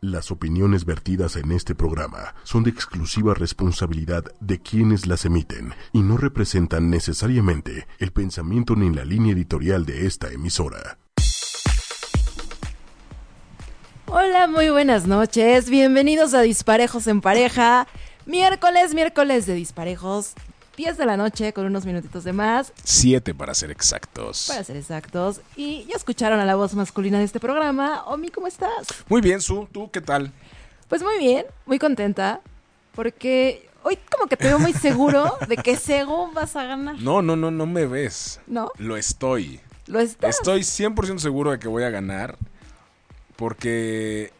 Las opiniones vertidas en este programa son de exclusiva responsabilidad de quienes las emiten y no representan necesariamente el pensamiento ni la línea editorial de esta emisora. Hola, muy buenas noches. Bienvenidos a Disparejos en Pareja. Miércoles, miércoles de Disparejos. 10 de la noche con unos minutitos de más. Siete para ser exactos. Para ser exactos. Y ya escucharon a la voz masculina de este programa. Omi, ¿cómo estás? Muy bien, Su. ¿Tú qué tal? Pues muy bien, muy contenta. Porque hoy como que te veo muy seguro de que según vas a ganar. No, no, no, no me ves. ¿No? Lo estoy. ¿Lo estás? Estoy 100% seguro de que voy a ganar. Porque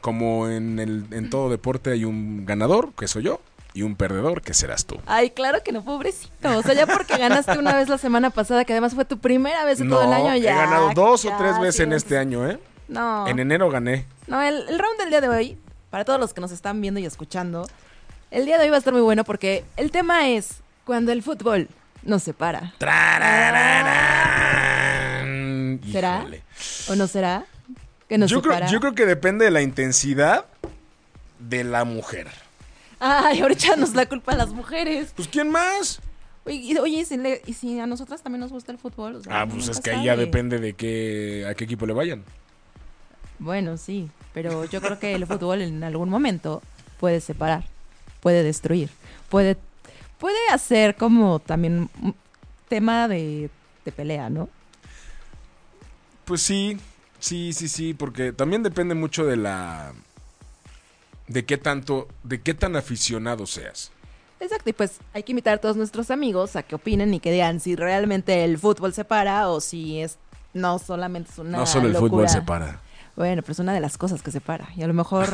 como en, el, en todo deporte hay un ganador, que soy yo, y un perdedor, que serás tú. Ay, claro que no, pobrecito. O sea, ya porque ganaste una vez la semana pasada, que además fue tu primera vez de todo el año, ya. he ganado dos o tres veces en este año, ¿eh? No. En enero gané. No, el, el round del día de hoy, para todos los que nos están viendo y escuchando, el día de hoy va a estar muy bueno porque el tema es cuando el fútbol nos separa. ¿Será? Híjole. ¿O no será? Que nos Yo creo, yo creo que depende de la intensidad de la mujer. Ay, ahorita nos la culpa a las mujeres. Pues ¿quién más? Oye, y, oye, ¿y si, le- y si a nosotras también nos gusta el fútbol? O sea, Ah, pues es que ahí ya depende de qué, a qué equipo le vayan. Bueno, sí, pero yo creo que el fútbol en algún momento puede separar, puede destruir, puede, puede hacer como también un tema de, de pelea, ¿no? Pues sí, sí, sí, sí, porque también depende mucho de la... de qué tanto, de qué tan aficionado seas. Exacto, y pues hay que invitar a todos nuestros amigos a que opinen y que digan si realmente el fútbol separa o si es no solamente es una no solo el fútbol locura. separa. Bueno, pero es una de las cosas que separa. Y a lo mejor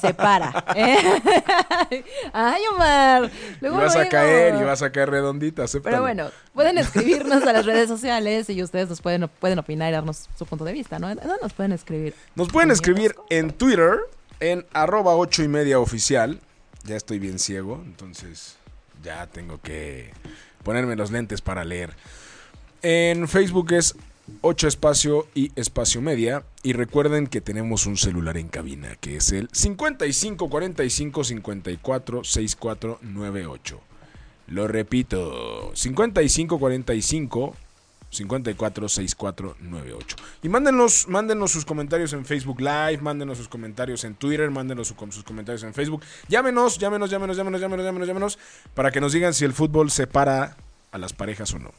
separa. ¿eh? Ay, Omar. Y Luego, vas a caer, y vas a caer redondita, acéptalo. Pero bueno, pueden escribirnos a las redes sociales y ustedes nos pueden, pueden opinar y darnos su punto de vista, ¿no? ¿Dónde nos pueden escribir? Nos pueden escribir en Twitter, en arroba ocho y media oficial. Ya estoy bien ciego, entonces ya tengo que ponerme los lentes para leer. En Facebook es 8 espacio y espacio media. Y recuerden que tenemos un celular en cabina, que es el 55 45 54 64 98. Lo repito, 55 45 54 64 98. Y mándenos, mándenos sus comentarios en Facebook Live, mándenos sus comentarios en Twitter, mándenos su- sus comentarios en Facebook. Llámenos, llámenos, llámenos, llámenos, llámenos, llámenos, llámenos, para que nos digan si el fútbol separa a las parejas o no.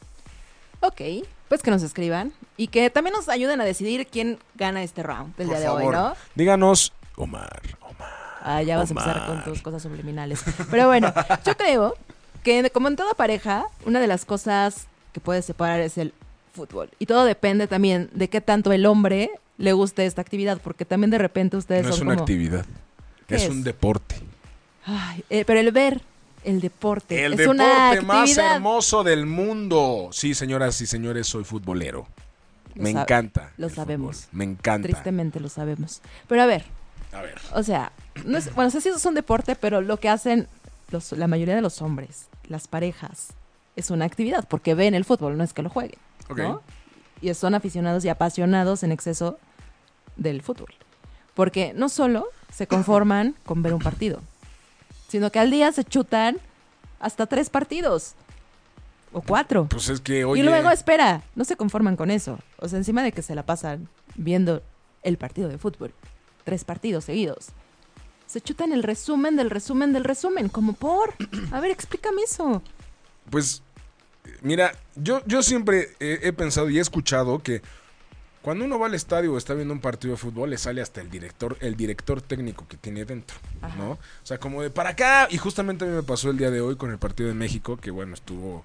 Ok, pues que nos escriban y que también nos ayuden a decidir quién gana este round del Por día de hoy, ¿no? díganos, Omar, Omar. Ah, ya vas Omar. a empezar con tus cosas subliminales. Pero bueno, yo creo que como en toda pareja, una de las cosas que puede separar es el fútbol. Y todo depende también de qué tanto el hombre le guste esta actividad, porque también de repente ustedes No es son una como... actividad, ¿Qué es, es? un deporte. Ay, eh, pero el ver el deporte El es deporte una más hermoso del mundo. Sí, señoras y señores, soy futbolero. Lo Me encanta. lo sabemos. fútbol, Me encanta. Tristemente lo sabemos. Pero a ver, A ver. o sea, no es, bueno, no sé si eso es un deporte, pero lo que hacen los, la mayoría de los hombres, las parejas, es una actividad, porque ven el fútbol, no es que lo jueguen. ¿No? Y son aficionados y apasionados en exceso del fútbol. Porque no solo se conforman con ver un partido, sino que al día se chutan hasta tres partidos. O cuatro. Pues es que, oye. Y luego, espera, no se conforman con eso. O sea, encima de que se la pasan viendo el partido de fútbol, tres partidos seguidos, se chutan el resumen del resumen del resumen. Como por. A ver, explícame eso. Pues, mira, yo, yo siempre he, he pensado y he escuchado que cuando uno va al estadio o está viendo un partido de fútbol, le sale hasta el director, el director técnico que tiene dentro, Ajá. ¿no? O sea, como de para acá. Y justamente a mí me pasó el día de hoy con el partido de México, que bueno, estuvo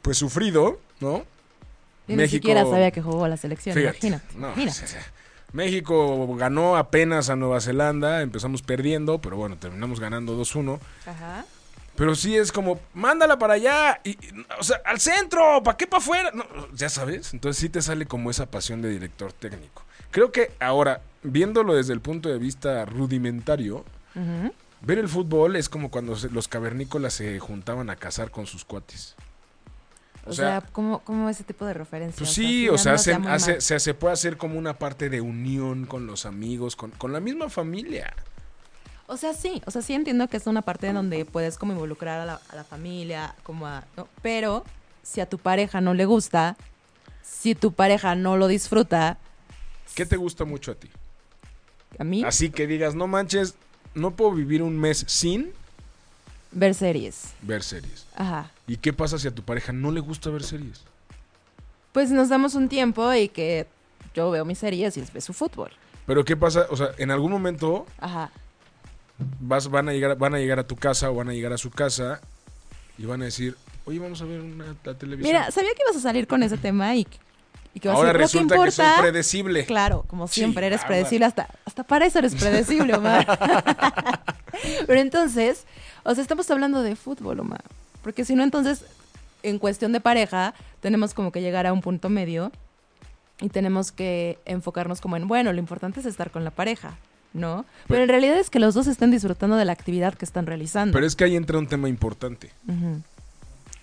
pues sufrido, ¿no? Y ni siquiera sabía que jugó la selección, Fíjate, no, imagínate. o sea, México ganó apenas a Nueva Zelanda, empezamos perdiendo, pero bueno, terminamos ganando 2-1. Ajá. Pero sí es como, mándala para allá, y, y, o sea, al centro, ¿para qué para afuera? No, ya sabes, entonces sí te sale como esa pasión de director técnico. Creo que ahora, viéndolo desde el punto de vista rudimentario, ver el fútbol es como cuando los cavernícolas se juntaban a cazar con sus cuates. O, O sea, sea, ¿cómo, ¿cómo ese tipo de referencias? Pues sí, o sea, hacen- hace- se, se puede hacer como una parte de unión con los amigos, con, con la misma familia. O sea, sí, o sea, sí entiendo que es una parte en donde puedes como involucrar a la, a la familia, como a... ¿no? Pero si a tu pareja no le gusta, si tu pareja no lo disfruta, ¿Qué te gusta mucho a ti? a mí, Así que digas, no manches, no puedo vivir un mes sin ver series. ver series. Ajá. ¿Y qué pasa si a tu pareja no le gusta ver series? Pues nos damos un tiempo y que yo veo mis series y él ve su fútbol. Pero ¿qué pasa? O sea, en algún momento Ajá. Vas, van, a llegar, van a llegar a tu casa o van a llegar a su casa y van a decir, oye, vamos a ver una, la televisión. Mira, sabía que ibas a salir con ese tema y, y que vas Ahora a decir, resulta lo que que soy predecible. Claro, como siempre, eres predecible. Hasta, hasta para eso eres predecible, Omar. Pero entonces, o sea, estamos hablando de fútbol, Omar. Porque si no, entonces, en cuestión de pareja, tenemos como que llegar a un punto medio y tenemos que enfocarnos como en, bueno, lo importante es estar con la pareja, ¿no? Pero en realidad es que los dos estén disfrutando de la actividad que están realizando. Pero es que ahí entra un tema importante.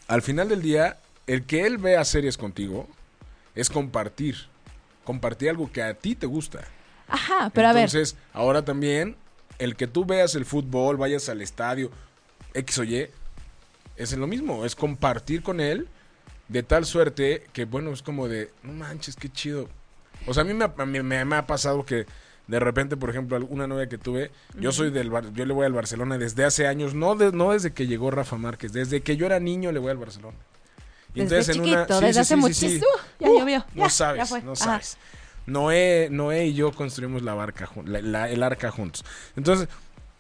Al final del día, el que él vea series contigo es compartir. Compartir algo que a ti te gusta. Ajá, pero a ver, Entonces, ahora también, el que tú veas el fútbol, vayas al estadio, X o Y, es lo mismo, es compartir con él de tal suerte que, bueno, es como de, no manches, qué chido. O sea, a mí me ha pasado que de repente, por ejemplo, una novia que tuve, yo soy del, Bar- yo le voy al Barcelona desde hace años, no, de- no desde que llegó Rafa Márquez, desde que yo era niño le voy al Barcelona. Y desde entonces en chiquito, una- sí, desde sí, hace sí, muchísimo. Ya Uh, llovió. No ya, sabes, ya fue. no sabes. Noé, Noé y yo construimos la barca, la- la- el arca juntos. Entonces,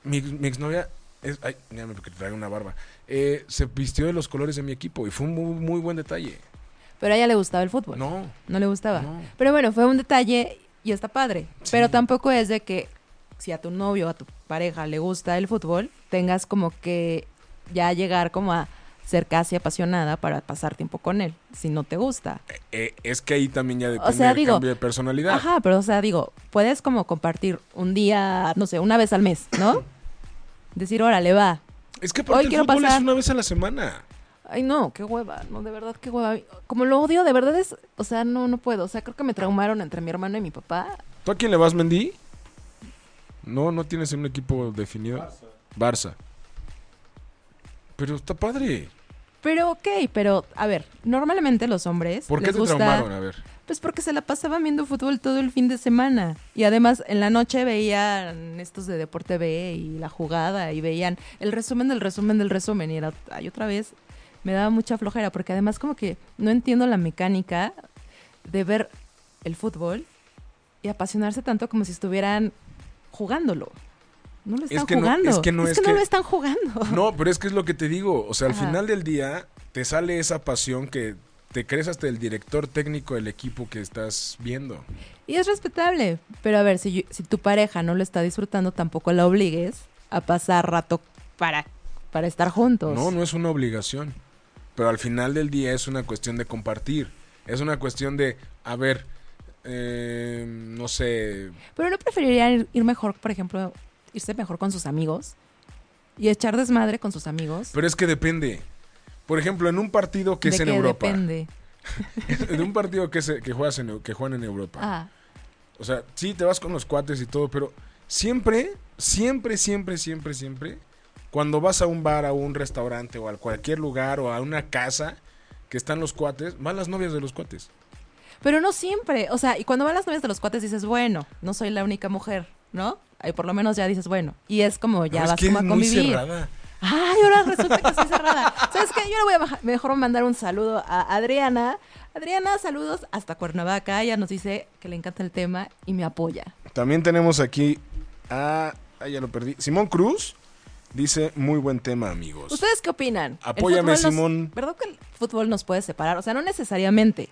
mi, mi exnovia, es, ay, déjame porque traigo una barba, eh, se vistió de los colores de mi equipo y fue un muy, muy buen detalle. Pero a ella le gustaba el fútbol. No, No le gustaba. No. Pero bueno, fue un detalle y está padre. Sí. Pero tampoco es de que si a tu novio o a tu pareja le gusta el fútbol, tengas como que ya llegar como a ser casi apasionada para pasar tiempo con él, si no te gusta. eh, es que ahí también ya depende sea, del digo, cambio de personalidad. Ajá, pero o sea, digo, puedes como compartir un día, no sé, una vez al mes, ¿no? Decir, órale, va. Es que aparte Hoy el quiero fútbol es pasar- una vez a la semana. Ay, no, qué hueva, no, de verdad, qué hueva. Como lo odio, de verdad es, o sea, no, no puedo. O sea, creo que me traumaron entre mi hermano y mi papá. ¿Tú a quién le vas, Mendy? No, no tienes un equipo definido. Barça. Pero está padre. Pero ok, pero a ver, normalmente los hombres ¿Por qué les te gusta, traumaron? A ver. Pues porque se la pasaban viendo fútbol todo el fin de semana. Y además en la noche veían estos de Deporte B y la jugada y veían el resumen del resumen del resumen. Y era, ay, otra vez, me daba mucha flojera porque además como que no entiendo la mecánica de ver el fútbol y apasionarse tanto como si estuvieran jugándolo. No lo están que no- jugando. es que no es no que- lo están jugando. No, pero es que es lo que te digo. O sea, al Ajá. final del día te sale esa pasión que te crees hasta el director técnico del equipo que estás viendo. Y es respetable. Pero a ver, si, yo- si tu pareja no lo está disfrutando, tampoco la obligues a pasar rato para, para estar juntos. No, no es una obligación. Pero al final del día es una cuestión de compartir. Es una cuestión de, a ver, eh, no sé, Pero no preferirían ir, mejor, por ejemplo, irse mejor con sus amigos y echar desmadre con sus amigos. pero es que depende. Por ejemplo, en un partido que ¿De es en Europa, depende? en un partido que, es, que, juegas en, que juegan en Europa, Ah, o sea, sí te vas con los cuates y todo, pero siempre, siempre, siempre, siempre, siempre, cuando vas a un bar, a un restaurante o a cualquier lugar o a una casa que están los cuates, van las novias de los cuates. pero no siempre. O sea, y cuando van las novias de los cuates dices, bueno, no soy la única mujer, ¿no? Ahí por lo menos ya dices, bueno. Y es como ya No, es vas que como a eres muy convivir. cerrada. Ay, ahora resulta que estoy cerrada. ¿Sabes qué? Yo le voy a mejor mandar un saludo a Adriana. Adriana, saludos hasta Cuernavaca. Ella nos dice que le encanta el tema y me apoya. También tenemos aquí a. Ah, ya lo perdí. Simón Cruz dice: Muy buen tema, amigos. ¿Ustedes qué opinan? ¿El Apóyame, fútbol nos- Simón. ¿Verdad que el fútbol nos puede separar? O sea, no necesariamente.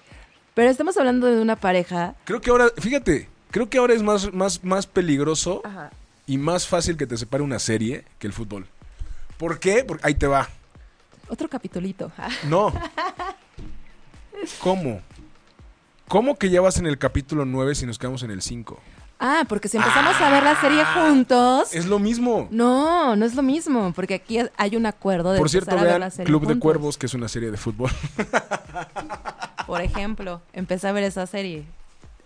Pero estamos hablando de una pareja. Creo que ahora, fíjate, creo que ahora es más, más, más peligroso Ajá. y más fácil que te separe una serie que el fútbol. ¿Por qué? Porque ahí te va. Otro capitulito. Ah, No. ¿Cómo? ¿Cómo que ya vas en el capítulo 9 si nos quedamos en el 5? Ah, porque si empezamos a ver la serie juntos. Es lo mismo. No, no es lo mismo, porque aquí hay un acuerdo de Por cierto, empezar a ver la serie Club de. Cuervos, que es una serie de fútbol. Por ejemplo, empecé a ver esa serie.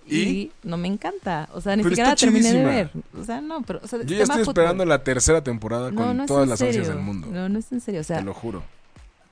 ¿Y? ¿Y? no me encanta. O sea, ni Pero siquiera la terminé de ver. O sea, no, pero. O sea, Yo ya estoy fútbol. esperando la tercera temporada No, con no todas las ansias del mundo. No, no es en serio. O sea, Te lo juro.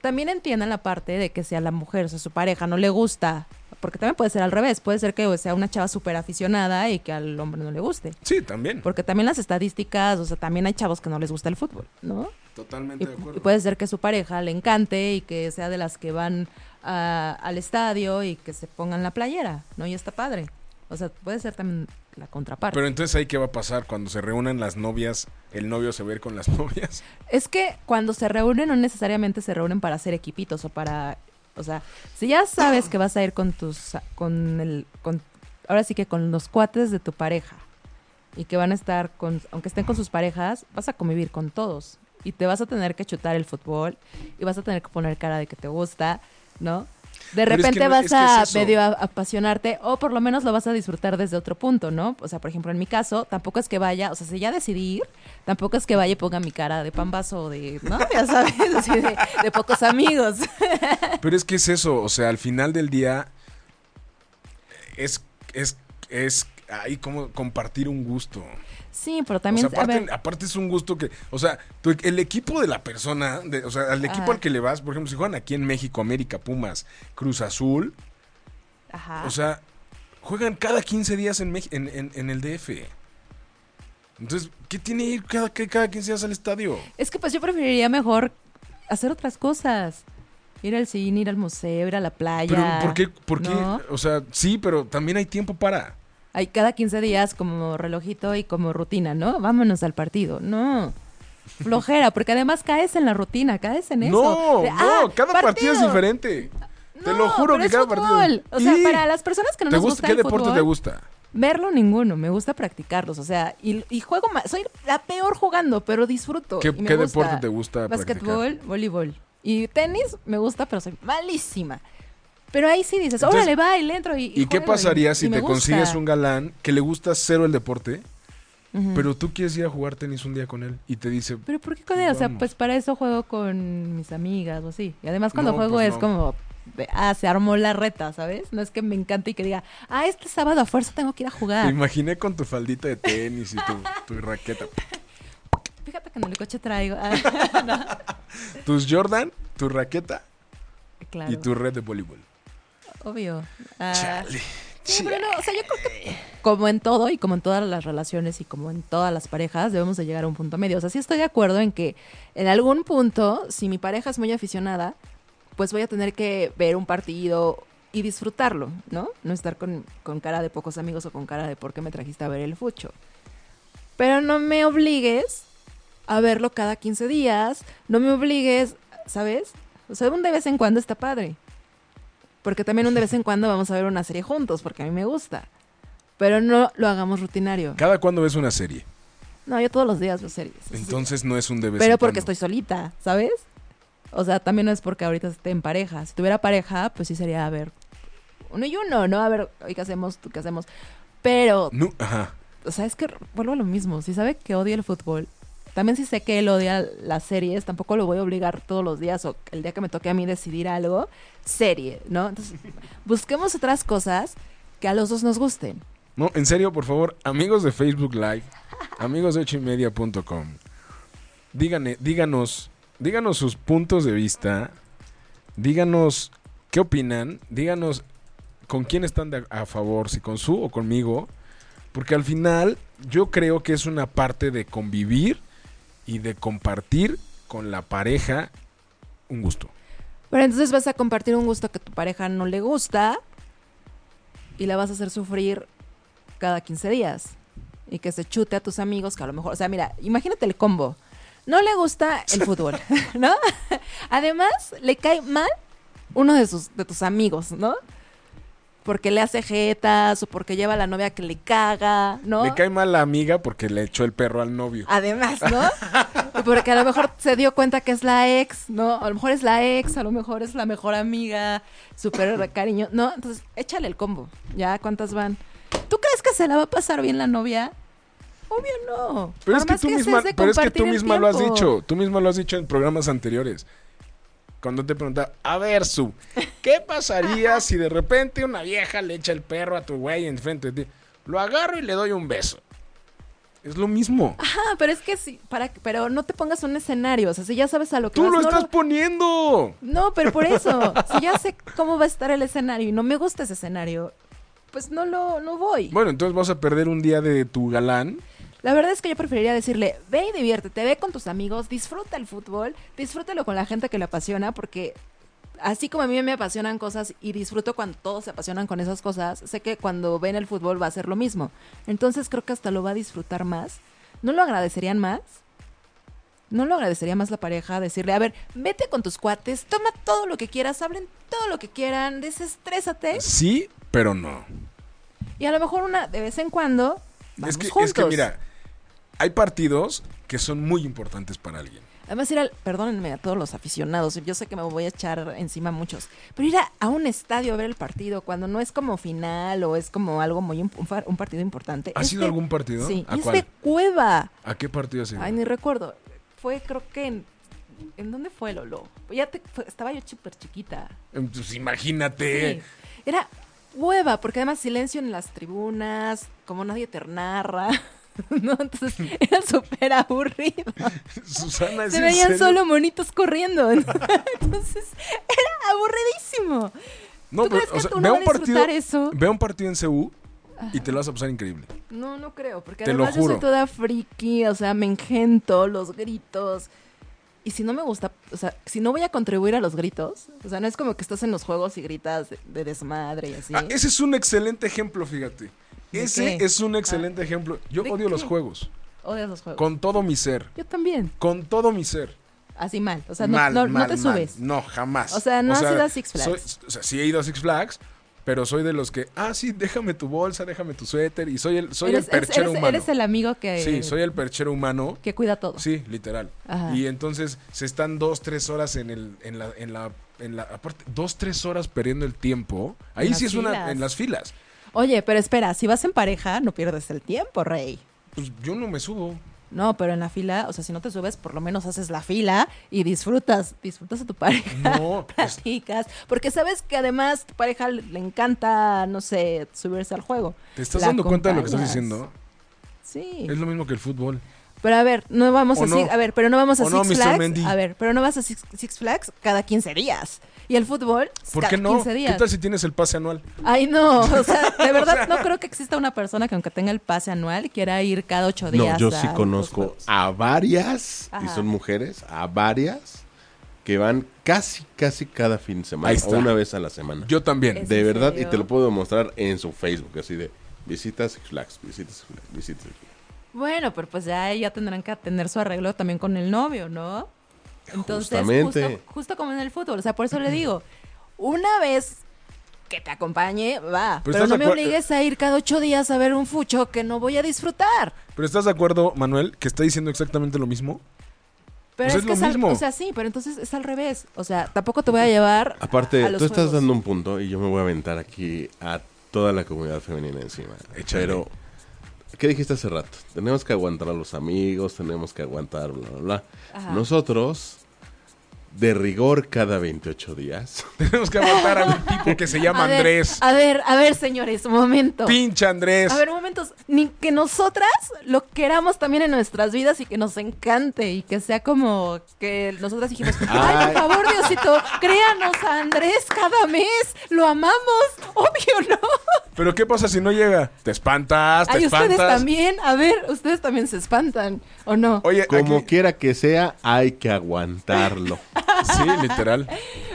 también entiendan la parte de que si a la mujer, o sea, su pareja no le gusta, porque también puede ser al revés, puede ser que sea una chava súper aficionada y que al hombre no le guste. Sí, también. Porque también las estadísticas, o sea, también hay chavos que no les gusta el fútbol, ¿no? Totalmente Y, de acuerdo. y puede ser que su pareja le encante y que sea de las que van a- al estadio y que se pongan la playera, ¿no? Y está padre. O sea, puede ser también la contraparte. Pero entonces ahí qué va a pasar cuando se reúnan las novias, el novio se va a ir con las novias. Es que cuando se reúnen, no necesariamente se reúnen para hacer equipitos o para. O sea, si ya sabes que vas a ir con tus. con el. Con, ahora sí que con los cuates de tu pareja y que van a estar con. aunque estén con sus parejas, vas a convivir con todos. Y te vas a tener que chutar el fútbol y vas a tener que poner cara de que te gusta, ¿no? De Pero es que repente no- vas es que a es medio a- apasionarte o por lo menos lo vas a disfrutar desde otro punto, ¿no? O sea, por ejemplo, en mi caso, tampoco es que vaya, o sea, si ya decidí ir, tampoco es que vaya y ponga mi cara de pambazo o de, ¿no? Ya sabes, así de, de pocos amigos. Pero es que es eso, o sea, al final del día es, es, es ahí como compartir un gusto. Sí, pero también, o sea, aparte, a ver, aparte es un gusto que, o sea, tu- el equipo de la persona, de- o sea, al equipo Ajá. al que le vas, por ejemplo, si juegan aquí en México, América, Pumas, Cruz Azul, ajá. o sea, juegan cada 15 días en, Mex- en, en- en el DF. Entonces, ¿qué tiene ir cada, que cada 15 días al estadio? es que pues yo preferiría mejor hacer otras cosas. Ir al cine, ir al museo, ir a la playa. Pero, ¿por qué? ¿Por qué? ¿no? O sea, sí, pero también hay tiempo para. Hay cada 15 días como relojito y como rutina, ¿no? Vámonos al partido. No. Flojera, porque además caes en la rutina, caes en eso. No, De, no, ah, cada partido es diferente. Te lo juro pero que es cada fútbol. partido. O sea, ¿Y? para las personas que no ¿Te nos gusta, gusta ¿Qué el deporte fútbol, te gusta? Verlo ninguno, me gusta practicarlos, o sea, y, y juego más, soy la peor jugando, pero disfruto. ¿Qué, deporte te gusta Básquetbol, practicar? voleibol. Y tenis me gusta, pero soy malísima. Pero ahí sí dices, Entonces, órale, va, y le entro y ¿Y qué pasaría y- si te consigues un galán que le gusta cero el deporte, pero tú quieres ir a jugar tenis un día con él y te dice, Pero ¿por qué con él? O sea, pues para eso juego con mis amigas o así. Y además cuando No, juego pues es no. como, ah, se armó la reta, ¿sabes? No es que me encante y que diga, ah, este sábado a fuerza tengo que ir a te jugar. imaginé con tu faldita de tenis y tu, tu raqueta. Fíjate que en el coche traigo. Ah, Tus Jordan, tu raqueta claro, y tu red de voleibol. Obvio. Ah, Chale. sí, pero no, o sea, yo creo que como en todo y como en todas las relaciones y como en todas las parejas, debemos de llegar a un punto medio. O sea, sí estoy de acuerdo en que en algún punto, si mi pareja es muy aficionada, pues voy a tener que ver un partido y disfrutarlo, ¿no? No estar con, con cara de pocos amigos o con cara de por qué me trajiste a ver el fucho. Pero no me obligues a verlo cada 15 días, no me obligues, ¿sabes? O sea, un de vez en cuando está padre. Porque también un de vez en cuando vamos a ver una serie juntos, porque a mí me gusta. Pero no lo hagamos rutinario. ¿Cada cuándo ves una serie? No, yo todos los días veo series. Entonces no es un de vez Pero en porque cuando. estoy solita, ¿sabes? O sea, también no es porque ahorita esté en pareja. Si tuviera pareja, pues sí sería a ver uno y uno, ¿no? A ver, hoy qué hacemos, tú qué hacemos. Pero, No, ajá. o sea, es que vuelvo a lo mismo. Si sabe que odia el fútbol, también si sé que él odia las series, tampoco lo voy a obligar todos los días o el día que me toque a mí decidir algo, serie, ¿no? Entonces, busquemos otras cosas que a los dos nos gusten. No, en serio, por favor, amigos de Facebook Live, amigos de ochoymedia.com, díganos, díganos sus puntos de vista, díganos qué opinan, díganos con quién están de- a favor, si con su o conmigo, porque al final yo creo que es una parte de convivir y de compartir con la pareja un gusto. Pero entonces vas a compartir un gusto que tu pareja no le gusta y la vas a hacer sufrir cada 15 días. Y que se chute a tus amigos, que a lo mejor, o sea, mira, imagínate el combo. No le gusta el fútbol, ¿no? Además, le cae mal uno de, sus, de tus amigos, ¿no? Porque le hace jetas o porque lleva a la novia que le caga, ¿no? Le cae mal la amiga porque le echó el perro al novio. Además, ¿no? Porque a lo mejor se dio cuenta que es la ex, ¿no? A lo mejor es la ex, a lo mejor es la mejor amiga, súper cariño, ¿no? Entonces, échale el combo. ¿Ya cuántas van? ¿Tú crees que se la va a pasar bien la novia? Obvio no. Pero es que tú misma, pero es que tú misma lo has dicho. Tú misma lo has dicho en programas anteriores. Cuando te preguntaba, a ver, Su, ¿qué pasaría si de repente una vieja le echa el perro a tu güey enfrente de ti? Lo agarro y le doy un beso. Es lo mismo. Ajá, pero es que sí, para, pero no te pongas un escenario. O sea, si ya sabes a lo que Tú vas, lo no estás poniendo. No, pero por eso, si ya sé cómo va a estar el escenario y no me gusta ese escenario, pues no lo no voy. Bueno, entonces vas a perder un día de tu galán. La verdad es que yo preferiría decirle, ve y diviértete, ve con tus amigos, disfruta el fútbol, disfrútalo con la gente que le apasiona, porque así como a mí me apasionan cosas y disfruto cuando todos se apasionan con esas cosas, sé que cuando ven el fútbol va a ser lo mismo. Entonces creo que hasta lo va a disfrutar más. ¿No lo agradecerían más? ¿No lo agradecería más la pareja decirle, a ver, vete con tus cuates, toma todo lo que quieras, hablen todo lo que quieran, desestrésate Sí, pero no. y a lo mejor una de vez en cuando vamos Es que, juntos. es que mira, hay partidos que son muy importantes para alguien. Además, ir al, perdónenme a todos los aficionados, yo sé que me voy a echar encima muchos, pero ir a, a un estadio a ver el partido cuando no es como final o es como algo muy, un, partido importante. ¿Ha sido algún partido? Sí, ¿A es cuál? de cueva. ¿A qué partido ha sido? Ay, ni recuerdo. Fue, creo que en. ¿En dónde fue, Lolo? Ya te, fue- estaba yo súper chiquita. Pues imagínate. Sí. Era hueva, porque además silencio en las tribunas, como nadie te narra. ¿no? Entonces era súper aburrido. Susana, ¿es Se en veían serio? solo monitos corriendo. Entonces era aburridísimo. No, ¿Tú pero, crees que o sea, tú no ve vas un a partido, disfrutar eso? ve un partido en CU y te lo vas a pasar increíble. No, no creo, porque Te lo además yo soy juro. toda friki, o sea, me engento, los gritos. Y si no me gusta, o sea, si no voy a contribuir a los gritos, o sea, no es como que estás en los juegos y gritas de, de desmadre y así. Ah, ese es un excelente ejemplo, fíjate. ¿De Ese qué? es un excelente ejemplo. Yo ¿De odio los juegos. Odias los juegos. Con todo mi ser. Yo también, Con todo mi ser. así mal. O sea, no, mal, no, no mal, te mal. subes. No, jamás. O sea, no has ido a Six Flags. soy- o sea, sí he ido a Six Flags, pero soy de los que, ah, sí, déjame tu bolsa, déjame tu suéter. Y soy el, soy eres, el perchero eres- humano. eres el amigo que, Sí, soy el perchero humano. que cuida todo. Sí, literal. Ajá. Y entonces se están dos, tres horas en el, en la, en la, en la, aparte, dos, tres horas perdiendo el tiempo. Ahí En sí es una, en las filas. Oye, pero espera, si vas en pareja, no pierdes el tiempo, rey. Pues yo no me subo. No, pero en la fila, o sea, si no te subes, por lo menos haces la fila y disfrutas, disfrutas a tu pareja. No, pues, platicas, porque sabes que además tu pareja le encanta, no sé, subirse al juego. ¿te estás La dando cuenta de lo que estás diciendo? Sí. Es lo mismo que el fútbol. Pero a ver, no vamos ¿O a no? Six, a ver, pero no vamos a ¿O no, Six. Flags. A ver, pero no vas a Six, Six Flags cada 15 días. Y el fútbol ¿Por cada qué no? 15 días. ¿Qué tal si tienes el pase anual? Ay, no, o sea, de verdad no creo que exista una persona que aunque tenga el pase anual quiera ir cada ocho No, días. yo a sí conozco a varias, y Ajá. son mujeres, a varias, que van casi, casi cada fin de semana, Ahí o está. una vez a la semana. Yo también. De ¿en verdad, y serio? te lo puedo demostrar en su Facebook, así de, visita Six Flags, visita Six Flags, visita Six Flags. Bueno, pero pues ya, ya tendrán que tener su arreglo también con el novio, ¿no? Entonces, Justamente. Justo, justo como en el fútbol, o sea, por eso le digo, una vez que te acompañe, va, Pero no me obligues a ir cada ocho días a ver un fucho que no voy a disfrutar. Pero ¿estás de acuerdo, Manuel, que está diciendo exactamente lo mismo? Pero Pues es, es que lo es al- mismo. o sea, sí, pero entonces es al revés. O sea, tampoco te voy a llevar. Aparte, a los tú estás juegos. dando un punto y yo me voy a aventar aquí a toda la comunidad femenina encima. Échale. Pero, ¿qué dijiste hace rato? Tenemos que aguantar a los amigos, tenemos que aguantar, bla, bla, bla. Ajá. Nosotros, de rigor cada 28 días, Tenemos que aguantar a un tipo que se llama A ver, Andrés. A ver, a ver, señores, un momento. Pinche Andrés. A ver, momentos. Ni que nosotras lo queramos también en nuestras vidas y que nos encante y que sea como que nosotras dijimos, ay, Ay. por favor, Diosito, créanos a Andrés cada mes, lo amamos, obvio, ¿no? Pero ¿qué pasa si no llega? Te espantas, te Ay, ustedes espantas. también, a ver, ustedes también se espantan, ¿o no? Oye, como aquí- quiera que sea, hay que aguantarlo. Sí, literal.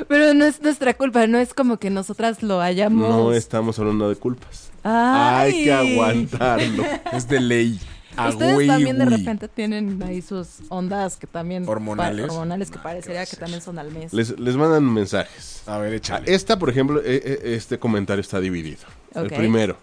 Pero no es nuestra culpa, no es como que nosotras lo hayamos... No estamos hablando de culpas. Ay. Hay que aguantarlo. Es de ley. A Ustedes también de repente tienen ahí sus ondas que también... Hormonales. hormonales que Ah, parecería que también son al mes. Les, les mandan mensajes. A ver, Ah, échale. Esta, por ejemplo, eh, eh, este comentario está dividido. El primero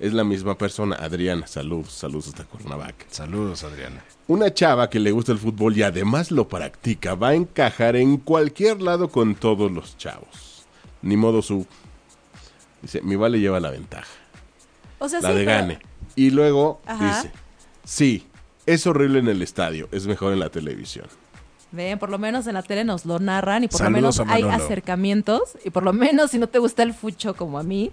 es la misma persona, Adriana. Saludos, saludos hasta Cuernavaca. Saludos, Adriana. Una chava que le gusta el fútbol y además lo practica va a encajar en cualquier lado con todos los chavos. Ni modo su. Dice, mi vale lleva la ventaja. O sea, la sí, de pero- Gane. Y luego Ajá. dice, sí, es horrible en el estadio, es mejor en la televisión. Ven, por lo menos en la tele nos lo narran y por Saludos lo menos hay acercamientos y por lo menos si no te gusta el fucho como a mí,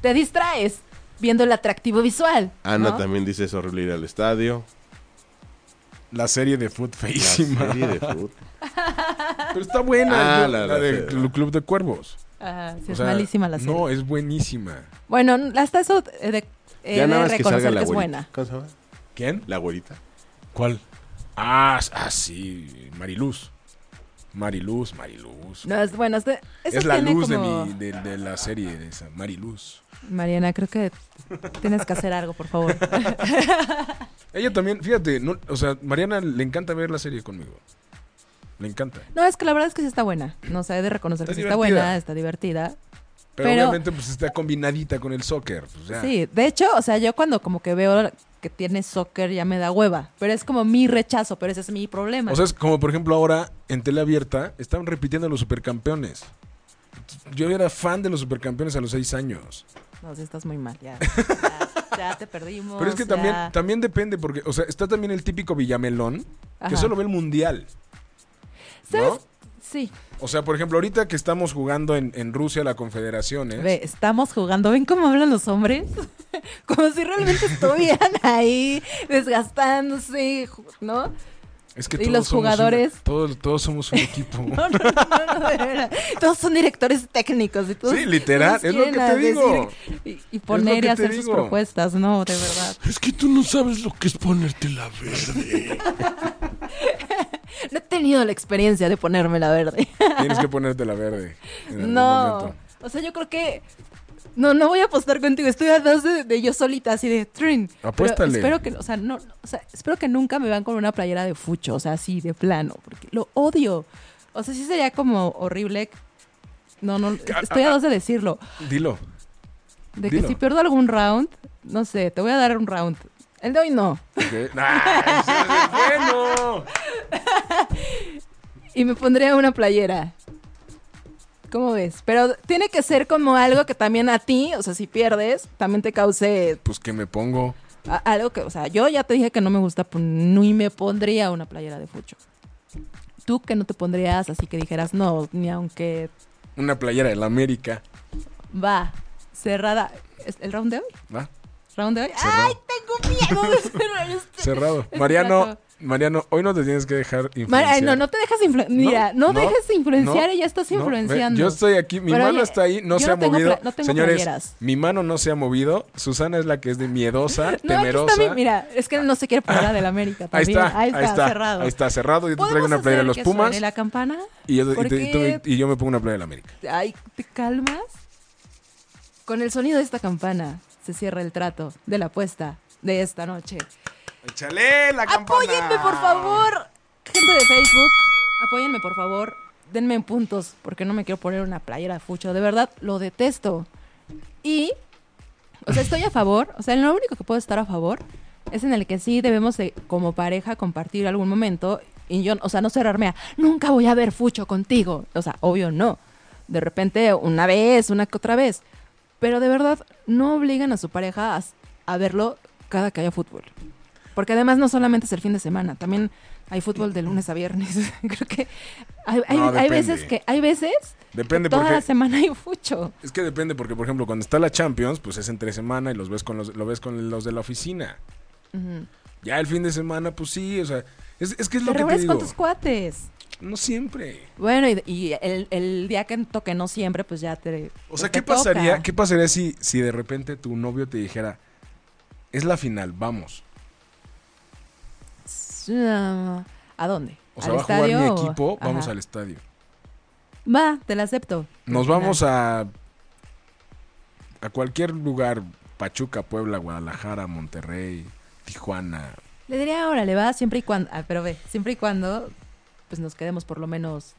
te distraes viendo el atractivo visual. Ana ¿no? también dice es horrible ir al estadio. La serie de Food La feísima. serie de fútbol. Pero está buena. Ah, la, la- la la de Club de Cuervos. Ajá, sí, es sea, malísima la serie. No, es buenísima. Bueno, hasta eso eh, de, eh, ya de nada más que reconocer salga que, la es güerita. buena. ¿Cómo se llama? ¿Quién? La güerita. ¿Cuál? Ah, ah, sí. Mariluz. Mariluz, Mariluz. No, es bueno, este, es la luz de, mi, de, de la serie de esa. Mariluz. Mariana, creo que tienes que hacer algo, por favor. Ella también, fíjate, no, o sea, Mariana le encanta ver la serie conmigo. Le encanta. No, es que la verdad es que sí está buena. No sé, he de reconocer Está que sí está buena, está divertida. Pero, Pero- obviamente pues está combinadita con el soccer. Pues, ya. Sí, de hecho, o sea, yo cuando como que veo que tiene soccer ya me da hueva. Pero es como mi rechazo, pero ese es mi problema. O sea, es como por ejemplo ahora en tele abierta estaban repitiendo los supercampeones. Yo era fan de los supercampeones a los seis años. no, sí estás muy mal, ya. Ya, ya te perdimos. Pero es que ya. también, también depende, porque, o sea, está también el típico Villamelón, que solo ve el mundial. ¿Sabes? ¿no? Sí. O sea, por ejemplo, ahorita que estamos jugando en, en Rusia la Confederaciones. Ve, estamos jugando. ¿Ven cómo hablan los hombres? Como si realmente estuvieran ahí desgastándose, ¿no? Es que ¿Y todos los somos jugadores? todos, todos somos un equipo. No, no, no, no, de veras. Todos son directores técnicos y todos. Sí, literal, es lo que te digo. Y, y poner y hacer sus propuestas, no, de verdad. Es que tú no sabes lo que es ponerte la verde. No he tenido la experiencia de ponerme la verde. Tienes que ponerte la verde. No. O sea, yo creo que. No, no voy a apostar contigo. Estoy a dos de, de yo solita, así de trin. Pero Apuéstale. espero que, o sea, no, o sea, espero que nunca me vean con una playera de fucho, o sea, así de plano, porque lo odio. O sea, sí sería como horrible. No, no, estoy a dos de decirlo. Dilo. De que Dilo. si pierdo algún round, no sé, te voy a dar un round. El de hoy no. Ok. ¡Ay, sí, es bueno! Y me pondría una playera. ¿Cómo ves? Pero tiene que ser como algo que también a ti, o sea, si pierdes, también te cause Pues que me pongo. a- algo que, o sea, yo ya te dije que no me gusta, pues, ni me pondría una playera de fucho. Tú que no te pondrías, así que dijeras, no, ni aunque Una playera de la América. va cerrada. ¿Es ¿El round de hoy? ¿Va? ¿Round de hoy? Cerrado. ¡Ay, tengo miedo de cerrar este- Cerrado. este Mariano! Mariano, hoy no te tienes que dejar influenciar. No, no te dejas influenciar. Mira, no, no, dejes influenciar no, y ya estás influenciando. yo estoy aquí, mi Pero mano oye, está ahí, no se ha movido. no tengo Señores, playeras. mi mano no se ha movido. Susana es la que es de miedosa, No, aquí temerosa. está mi- mira, es que no se quiere poner la del América ahí también. está, ahí está, cerrado. Ahí está cerrado. Yo te traigo ¿Podemos una playera de los Pumas la campana? y yo, y ¿Por te- y tú- y yo me pongo una playera de la América. Ay, ¿te calmas? Con el sonido de esta campana se cierra el trato de la apuesta de esta noche. ¡Échale la campana! ¡Apóyenme, por favor! Gente de Facebook, apóyenme, por favor. Denme en puntos, porque no me quiero poner una playera de fucho. De verdad, lo detesto. Y, o sea, estoy a favor. O sea, lo único que puedo estar a favor es en el que sí debemos de, como pareja, compartir algún momento. Y yo, o sea, no cerrarme a, nunca voy a ver fucho contigo. O sea, obvio no. De repente, una vez, una otra vez. Pero de verdad, no obliguen a su pareja a verlo cada que haya fútbol. Porque además no solamente es el fin de semana, también hay fútbol de lunes a viernes. Creo que hay, hay- No, hay veces que hay veces Depende que toda porque la semana hay fucho. es que depende porque por ejemplo cuando está la Champions pues es entre semana y los ves con los lo ves con los de la oficina. Ujú. Ya el fin de semana pues sí, o sea, es, es que es lo que te digo. con tus cuates. No siempre. Bueno, y, y el, el día que toque no siempre, pues ya te. O sea, te ¿qué pasaría, toca. qué pasaría si, si de repente tu novio te dijera, es la final, vamos? ¿A dónde? O sea, ¿Al va a jugar mi equipo, vamos al estadio. Va, te la acepto. Nos vamos a a cualquier lugar, Pachuca, Puebla, Guadalajara, Monterrey, Tijuana. Le diría, órale, va, siempre y cuando. ah, pero ve, siempre y cuando, pues nos quedemos por lo menos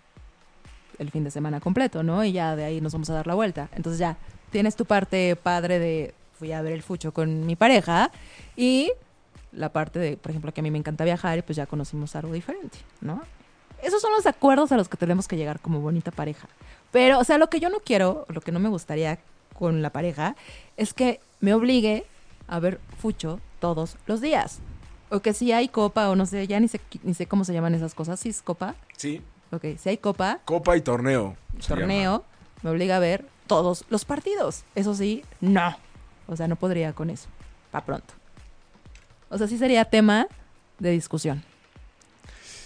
el fin de semana completo, ¿no? Y ya de ahí nos vamos a dar la vuelta. Entonces ya tienes tu parte padre de fui a ver el fucho con mi pareja y la parte de, por ejemplo, que a mí me encanta viajar y pues ya conocimos algo diferente, ¿no? Esos son los acuerdos a los que tenemos que llegar como bonita pareja. Pero, o sea, lo que yo no quiero, lo que no me gustaría con la pareja, es que me obligue a ver fucho todos los días. O que si hay copa o no sé, ya ni sé, ni sé cómo se llaman esas cosas. ¿Sí es copa? Sí. Ok, si hay copa, Copa y torneo. torneo, me obliga a ver todos los partidos. Eso sí, no. O sea, no podría con eso. Pa' pronto. O sea, sí sería tema de discusión.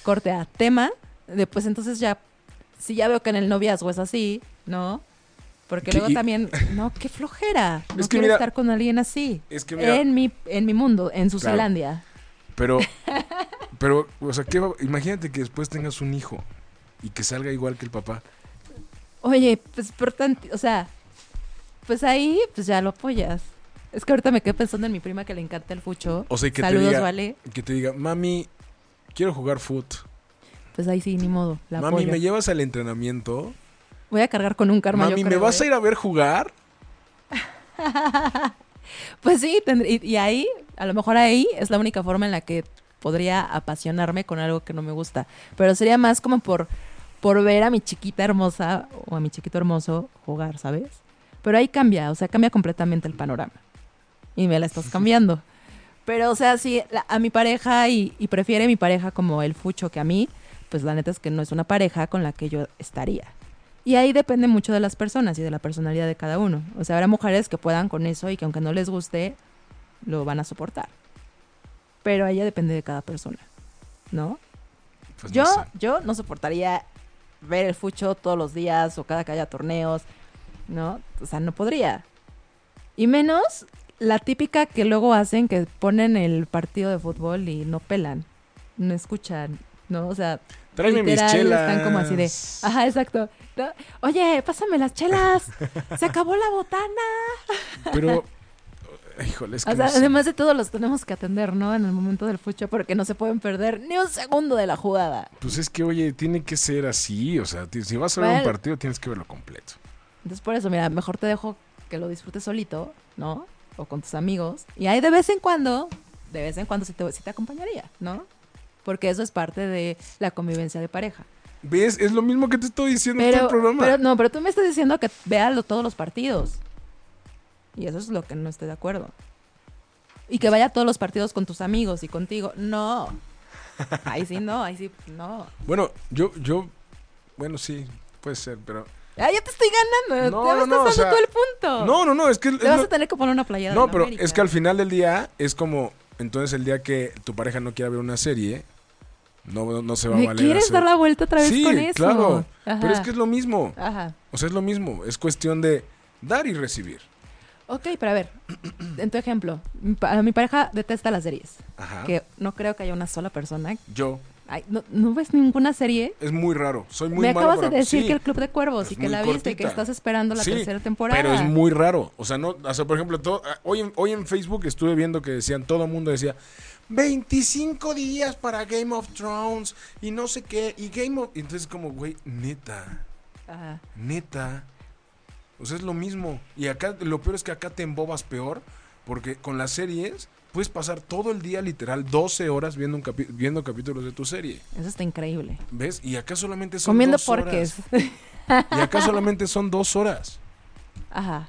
Corte a tema. De, pues entonces ya, si ya veo que en el noviazgo es así, ¿no? Porque Que- luego y- también, no, qué flojera. No Es que quiero mira- estar con alguien así. Es que mira, En mi, en mi mundo, en su Claro. Pero, pero, o sea, ¿qué va- imagínate que después tengas un hijo y que salga igual que el papá. Oye, pues por tanto, o sea, pues ahí, pues ya lo apoyas. Es que ahorita me quedé pensando en mi prima que le encanta el fucho. O sea, que Saludos, te diga, vale. que te diga, mami, quiero jugar foot. Pues ahí sí, ni modo, la mami, apoyo. ¿me llevas al entrenamiento? Voy a cargar con un karma, mami, yo ¿me vas a ¿eh? ir a ver jugar? Pues sí, y, y ahí, a lo mejor ahí es la única forma en la que podría apasionarme con algo que no me gusta. Pero sería más como por, por ver a mi chiquita hermosa o a mi chiquito hermoso jugar, ¿sabes? Pero ahí cambia, o sea, cambia completamente el panorama. Y me la estás cambiando. Pero, o sea, si la- a mi pareja y, y prefiere mi pareja como el fucho que a mí, pues la neta es que no es una pareja con la que yo estaría. Y ahí depende mucho de las personas y de la personalidad de cada uno. O sea, habrá mujeres que puedan con eso y que aunque no les guste, lo van a soportar. Pero ahí ya depende de cada persona, ¿no? Pues yo, no sé. yo no soportaría ver el fucho todos los días o cada que haya torneos, ¿no? O sea, no podría. Y menos la típica que luego hacen que ponen el partido de fútbol y no pelan, no escuchan, ¿no? O sea, Tráeme mis chelas. están como así de, ajá, exacto. ¿no? Oye, pásame las chelas. Se acabó la botana. Pero, híjole, es que O sea, no sé. además de todo los tenemos que atender, ¿no? En el momento del fucho porque no se pueden perder ni un segundo de la jugada. Pues es que, oye, tiene que ser así. O sea, si vas a ver un partido, tienes que verlo completo. Entonces por eso, mira, mejor te dejo que lo disfrutes solito, ¿no? O con tus amigos. Y ahí de vez en cuando, de vez en cuando sí te, sí te acompañaría, ¿no? Porque eso es parte de la convivencia de pareja. ¿Ves? Es lo mismo que te estoy diciendo en todo Pero, el programa. pero no, pero tú me estás diciendo que vea lo- todos los partidos. Y eso es lo que no estoy de acuerdo. Y que vaya a todos los partidos con tus amigos y contigo. No. Ahí sí no, ahí sí no. Bueno, yo, yo, bueno, sí, puede ser, pero... Ah, ya te estoy ganando. No, ya me no, estás no, o dando sea, todo el punto. No, no, no, es que... vas lo- a tener que poner una playera. No, de pero América. es que al final del día es como, entonces el día que tu pareja no quiera ver una serie, no, no se va a ¿Me valer. quieres hacer- dar la vuelta otra vez sí, con eso? claro, Ajá. pero es que es lo mismo, Ajá. o sea, es lo mismo, es cuestión de dar y recibir. Ok, pero a ver, en tu ejemplo, mi, pa- mi pareja detesta las series. Ajá. Que no creo que haya una sola persona. Yo, Ay, ¿no, no ves ninguna serie? es muy raro, soy muy Me malo acabas de decir sí, que el Club de Cuervos es y que la viste y que cortita. estás esperando la Sí, tercera temporada. Pero es muy raro. O sea, no, o sea, por ejemplo, todo, ah, hoy, en, hoy en Facebook estuve viendo que decían, todo el mundo decía, 25 días para Game of Thrones y no sé qué, y Game of... y Entonces como, güey, neta, Ajá. neta. O sea, es lo mismo. Y acá, lo peor es que acá te embobas peor, porque con las series puedes pasar todo el día, literal, 12 horas viendo, un capi- viendo capítulos de tu serie. Eso está increíble. ¿Ves? Y acá solamente son Comiendo dos porques. horas. Y acá solamente son dos horas. Ajá.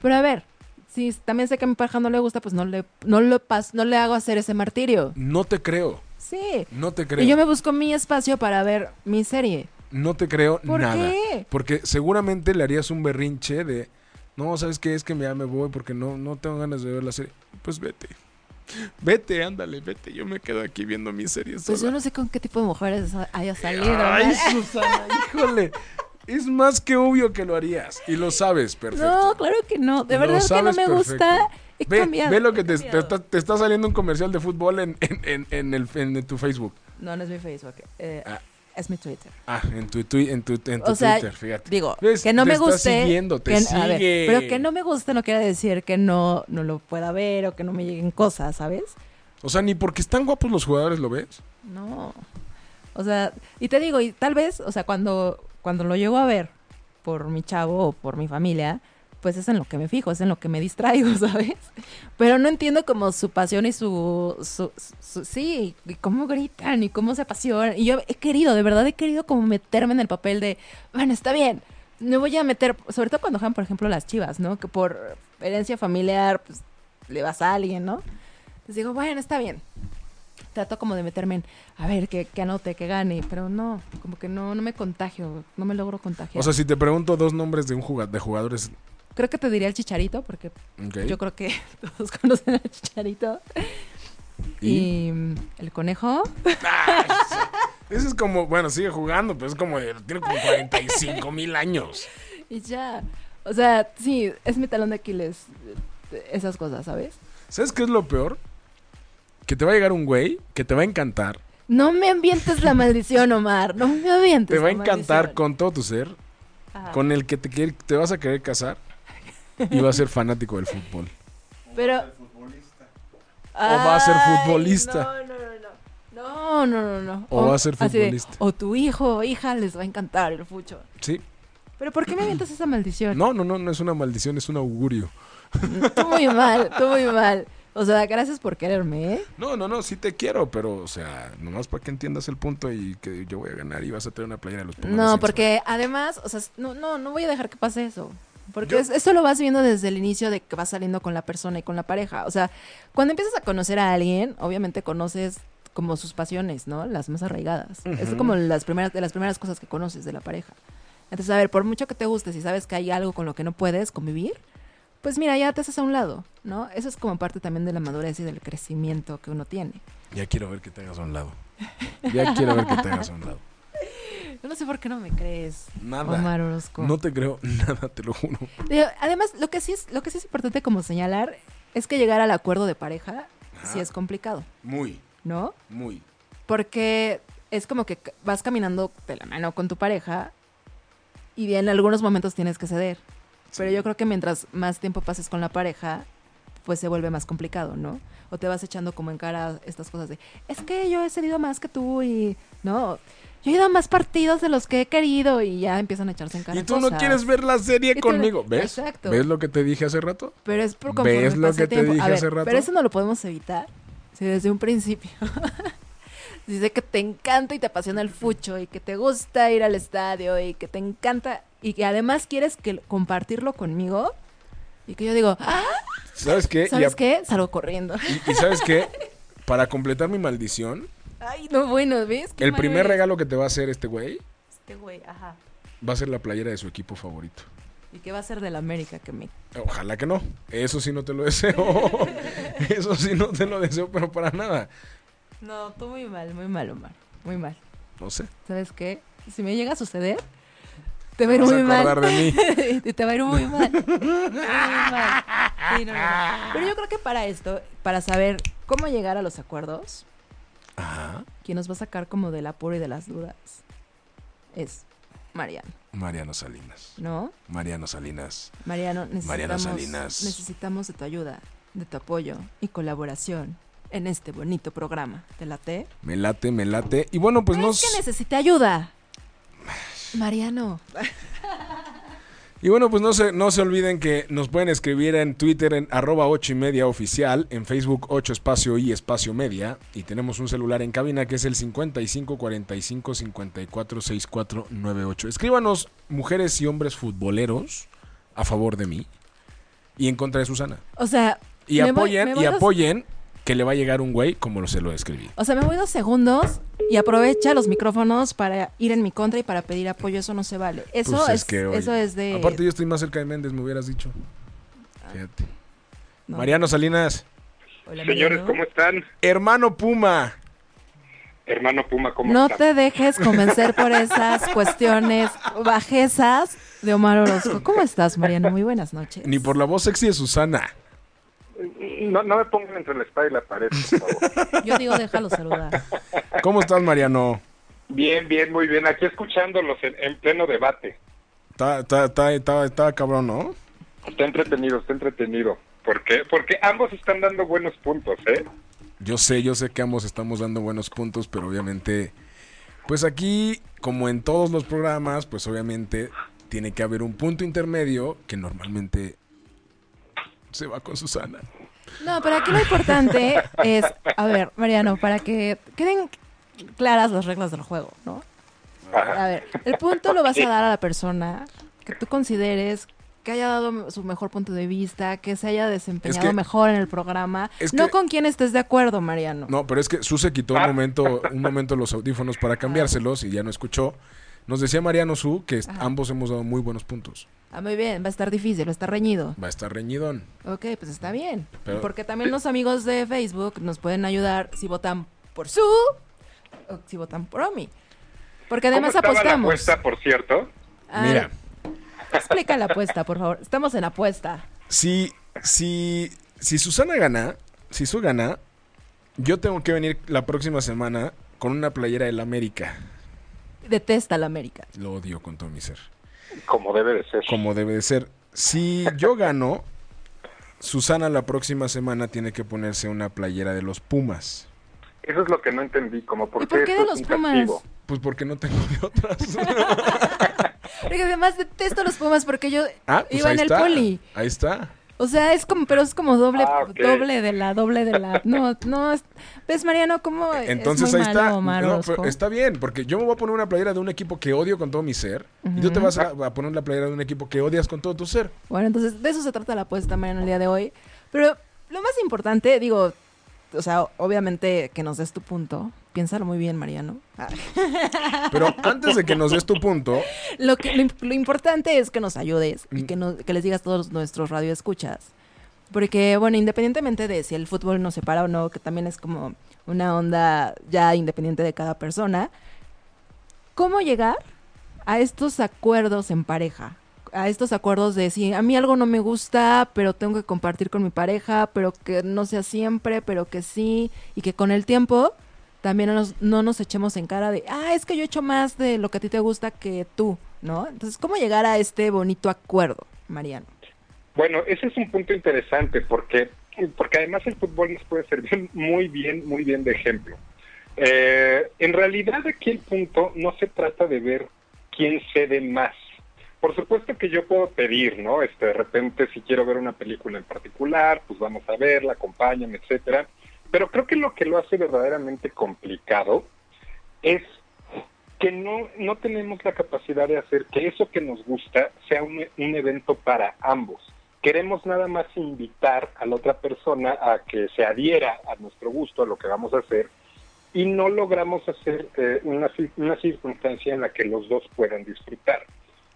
Pero a ver, si también sé que a mi pareja no le gusta, pues no le, no lo pas, no le hago hacer ese martirio. No te creo. Sí. No te creo. Y yo me busco mi espacio para ver mi serie. No te creo ¿Por nada. qué? Porque seguramente le harías un berrinche de, no, ¿sabes qué? Es que ya me voy porque no, no tengo ganas de ver la serie. Pues vete. Vete, ándale, vete. Yo me quedo aquí viendo mi serie Pues yo no sé con qué tipo de mujeres haya salido. Ay. Susana, híjole. Es más que obvio que lo harías. Y lo sabes perfecto. No, claro que no. De verdad que no me perfecto. gusta. He Ve, cambiado. ve lo que te, está, te está saliendo un comercial de fútbol en, en, en, en el, tu Facebook. No, no es mi Facebook. eh, Ah. Es mi Twitter. Ah, en tu, en tu, en tu O sea, Twitter, fíjate. Digo, ¿Ves? que no Te me guste. siguiendo, te que- a ver, pero que no me guste no quiere decir que no, no lo pueda ver o que no me lleguen cosas, ¿sabes? O sea, ni porque están guapos los jugadores lo ves. No. O sea, y te digo, y tal vez, o sea, cuando, cuando lo llego a ver por mi chavo o por mi familia, pues es en lo que me fijo, es en lo que me distraigo, ¿sabes? Pero no entiendo como su pasión y su, su, sí, y cómo gritan y cómo se apasionan. Y yo he querido, de verdad he querido como meterme en el papel de, bueno, está bien, me voy a meter, sobre todo cuando juegan, por ejemplo, las chivas, ¿no? Que por herencia familiar, pues le vas a alguien, ¿no? Entonces digo, bueno, está bien. Trato como de meterme en, a ver, que, que anote, que gane, pero no, como que no, no me contagio, no me logro contagiar. O sea, si te pregunto dos nombres de un juga- de jugadores, creo que te diría el chicharito, porque yo creo que todos conocen al chicharito. ¿Y? Y, mm, el conejo, Ese es como, bueno, sigue jugando, pero es como, tiene como 45 mil años. y ya. O sea, sí, es mi talón de Aquiles, esas cosas, ¿sabes? ¿Sabes qué es lo peor? Que te va a llegar un güey que te va a encantar, No me ambientes la maldición, Omar. No me ambientes. te va a encantar maldición. con todo tu ser, Ajá. con el que te, te vas a querer casar y va a ser fanático del fútbol. Pero. O va a ser Ay, futbolista. No, no, no, no. No, no, no, no. O va a ser de, futbolista. o tu hijo o hija les va a encantar el fucho. Sí. Pero ¿por qué me avientas esa maldición? No, no, no, no es una maldición, es un augurio. Tú muy mal, tú muy mal. O sea, gracias por quererme, ¿eh? No, no, no, sí te quiero, pero, o sea, nomás para que entiendas el punto y que yo voy a ganar y vas a tener una playera de los Pumas No, porque además, o sea, no, no, no voy a dejar que pase eso. Porque es- esto lo vas viendo desde el inicio de que vas saliendo con la persona y con la pareja. O sea, cuando empiezas a conocer a alguien, obviamente conoces como sus pasiones, ¿no? Las más arraigadas. Es Ujú. como las primeras, de las primeras cosas que conoces de la pareja. Entonces, a ver, por mucho que te guste, si sabes que hay algo con lo que no puedes convivir, pues mira, ya te haces a un lado, ¿no? Eso es como parte también de la madurez y del crecimiento que uno tiene. Ya quiero ver que te hagas a un lado. Ya quiero ver que te hagas a un lado. Yo no sé por qué no me crees, Nada. Omar Orozco. No te creo nada, te lo juro. Además, lo que sí es, lo que sí es importante como señalar es que llegar al acuerdo de pareja sí es complicado, Muy, ¿no? muy. Porque es como que vas caminando de la mano con tu pareja y en algunos momentos tienes que ceder. Pero yo creo que mientras más tiempo pases con la pareja, pues se vuelve más complicado, ¿no? O te vas echando como en cara estas cosas de, es que yo he cedido más que tú y, no, yo he ido a más partidos de los que he querido y ya empiezan a echarse en cara Y tú no quieres ver la serie no- conmigo, ¿ves? Exacto. ¿Ves lo que te dije hace rato? Pero es por ¿Ves lo que te dije ver, hace rato? Pero eso no lo podemos evitar. Si desde un principio dice que te encanta y te apasiona el fucho y que te gusta ir al estadio y que te encanta y que además quieres que compartirlo conmigo y que yo digo, ah, ¿Sabes qué? ¿sabes a- qué? Salgo corriendo. Y, y ¿sabes qué? Para completar mi maldición, Ay, no, bueno, ¿ves? Qué el primer eres. regalo que te va a hacer este güey Este güey, ajá. va a ser la playera de su equipo favorito. ¿Y qué va a ser del América que me... Ojalá que no. Eso sí no te lo deseo. Eso sí no te lo deseo, pero para nada. No, tú muy mal, muy mal, Omar. Muy mal. No sé. ¿Sabes qué? Si me llega a suceder, te va a ir muy mal. de mí. te va a ir muy mal. Muy mal. Sí, no, no, no. Pero yo creo que para esto, para saber cómo llegar a los acuerdos, Ajá. quien nos va a sacar como del apuro y de las dudas es Mariano, Mariano Salinas. ¿no? Mariano Salinas. Mariano, necesitamos, Mariano Salinas. necesitamos de tu ayuda, de tu apoyo y colaboración en este bonito programa. ¿Te late? Me late, me late. Y bueno, pues no es que necesite ayuda. Mariano. Y bueno, pues no se, no se olviden que nos pueden escribir en Twitter en arroba 8 y media oficial, en Facebook 8 espacio y espacio media. Y tenemos un celular en cabina que es el 55 45 54 64 98. Escríbanos mujeres y hombres futboleros a favor de mí y en contra de Susana. O sea, Y apoyen, voy y apoyen que le va a llegar un güey como lo se lo escribí. O sea, me voy dos segundos y aprovecha los micrófonos para ir en mi contra y para pedir apoyo. Eso no se vale. Eso, Pues es, que, oye, eso es de... Aparte yo estoy más cerca de Méndez, me hubieras dicho. Fíjate. No. Mariano Salinas, Hola, Señores, Mariano. ¿cómo están? hermano Puma. Hermano Puma, ¿cómo No están? te dejes convencer por esas cuestiones bajezas de Omar Orozco. ¿Cómo estás, Mariano? Muy buenas noches. Ni por la voz sexy de Susana. No, no me pongan entre la espada y la pared, por favor. Yo digo, déjalo saludar. ¿Cómo estás, Mariano? bien, bien, muy bien. Aquí escuchándolos en, en pleno debate. Está, está, está, está, está cabrón, ¿no? Está entretenido, está entretenido. ¿Por qué? Porque ambos están dando buenos puntos, ¿eh? Yo sé, yo sé que ambos estamos dando buenos puntos, pero obviamente, pues aquí, como en todos los programas, pues obviamente tiene que haber un punto intermedio que normalmente se va con Susana. No, pero aquí lo importante es, a ver, Mariano, para que queden claras las reglas del juego, ¿no? A ver, el punto lo vas a dar a la persona que tú consideres que haya dado su mejor punto de vista, que se haya desempeñado que- mejor en el programa. es no que- con quien estés de acuerdo, Mariano. No, pero es que Su se quitó un momento, un momento los audífonos para cambiárselos y ya no escuchó. Nos decía Mariano Su que Ajá. ambos hemos dado muy buenos puntos. Ah, muy bien, va a estar difícil, va a estar reñido. Va a estar reñidón. Ok, pues está bien. Pero- Porque también los amigos de Facebook nos pueden ayudar si votan por su o si votan por Omi. Porque además ¿Cómo estaba la apostamos. apuesta, por cierto? Ah, Mira, Explica la apuesta, por favor. Estamos en apuesta. si, si, si Susana gana, si Su gana, yo tengo que venir la próxima semana con una playera del América. Detesta la América. Lo odio con todo mi ser. Como debe de ser. Como debe de ser. Si yo gano, Susana la próxima semana tiene que ponerse una playera de los Pumas. Eso es lo que no entendí, como por ¿Y por qué de los Pumas? castigo. Pues porque no tengo de otras. Porque además detesto los Pumas porque yo Ah, pues iba en el está. poli. Ahí está. O sea, es como, pero es como doble, Ah, doble de la, doble de la. No, no. es- ¿Ves, Mariano, cómo Entonces es muy ahí está. malo, Omar No, Orozco? pero está bien, porque yo me voy a poner una playera de un equipo que odio con todo mi ser. Y tú te vas a, a poner la playera de un equipo que odias con todo tu ser. Bueno, entonces de eso se trata la apuesta, Mariano, el día de hoy. Pero lo más importante, digo, o sea, obviamente que nos des tu punto. Piénsalo muy bien, Mariano. Pero antes de que nos des tu punto, Lo, que, lo, imp- lo importante es que nos ayudes y Mm. que, nos- que les digas a todos nuestros radioescuchas. Porque, bueno, independientemente de si el fútbol nos separa o no, que también es como una onda ya independiente de cada persona, ¿cómo llegar a estos acuerdos en pareja? A estos acuerdos de si a mí algo no me gusta, pero tengo que compartir con mi pareja, pero que no sea siempre, pero que sí, y que con el tiempo también no nos, no nos echemos en cara de, ah, es que yo he hecho más de lo que a ti te gusta que tú, ¿no? Entonces, ¿cómo llegar a este bonito acuerdo, Mariano? Bueno, ese es un punto interesante porque, porque además el fútbol nos puede servir muy bien, muy bien de ejemplo. Eh, en realidad aquí el punto no se trata de ver quién cede más. Por supuesto que yo puedo pedir, ¿no? Este, de repente si quiero ver una película en particular, pues vamos a verla, acompáñame, etcétera. Pero creo que lo que lo hace verdaderamente complicado es que no, no tenemos la capacidad de hacer que eso que nos gusta sea un, un evento para ambos. Queremos nada más invitar a la otra persona a que se adhiera a nuestro gusto, a lo que vamos a hacer, y no logramos hacer eh, una, una circunstancia en la que los dos puedan disfrutar.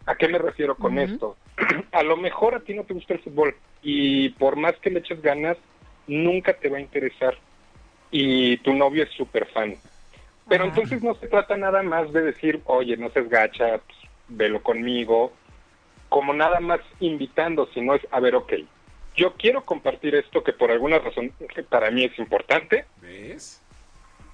¿A qué me refiero con esto? a lo mejor a ti no te gusta el fútbol y por más que le eches ganas, nunca te va a interesar. Y tu novio es súper fan. Pero Ajá. entonces no se trata nada más de decir, oye, no seas gacha, pues, velo conmigo, como nada más invitando, sino es, a ver, ok, yo quiero compartir esto que por alguna razón para mí es importante, ¿ves?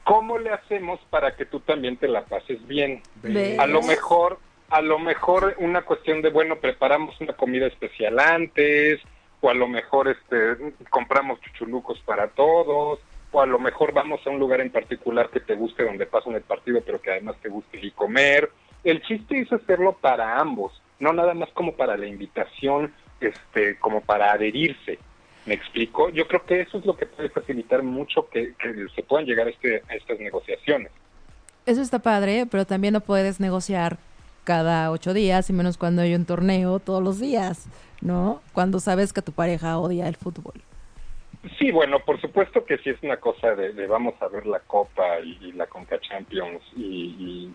¿cómo le hacemos para que tú también te la pases bien? ¿Ves? A lo mejor, a lo mejor una cuestión de, bueno, preparamos una comida especial antes, o a lo mejor este compramos chuchulucos para todos, o a lo mejor vamos a un lugar en particular que te guste donde pasan el partido, pero que además te guste y comer. El chiste es hacerlo para ambos, no nada más como para la invitación, este, como para adherirse. ¿Me explico? Yo creo que eso es lo que puede facilitar mucho que, que se puedan llegar a, este, a estas negociaciones. Eso está padre, pero también no puedes negociar cada ocho días, y menos cuando hay un torneo todos los días, ¿no? Cuando sabes que tu pareja odia el fútbol. Sí, bueno, por supuesto que sí es una cosa de, de vamos a ver la Copa y, y la Conca Champions y, y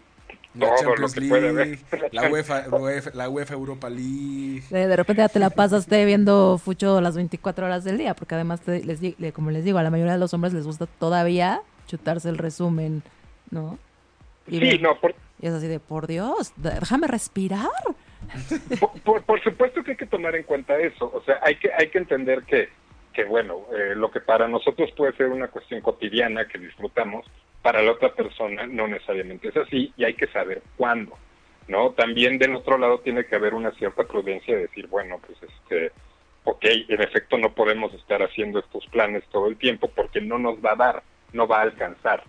La todo lo Champions que puede haber. la UEFA, UEFA- la UEFA Europa League. De, de repente ya te la pasaste viendo Fucho las 24 horas del día, porque además, te- les, di- le- como les digo, a la mayoría de los hombres les gusta todavía chutarse el resumen, ¿no? Y, Sí, ver- no, por, y es así de, por Dios, déjame respirar. Por, por- por supuesto que hay que tomar en cuenta eso. O sea, hay que, hay que entender que, que bueno, eh, lo que para nosotros puede ser una cuestión cotidiana que disfrutamos, para la otra persona no necesariamente es así y hay que saber cuándo. ¿no? También del otro lado tiene que haber una cierta prudencia de decir, bueno, pues este, ok, en efecto no podemos estar haciendo estos planes todo el tiempo porque no nos va a dar, no va a alcanzar.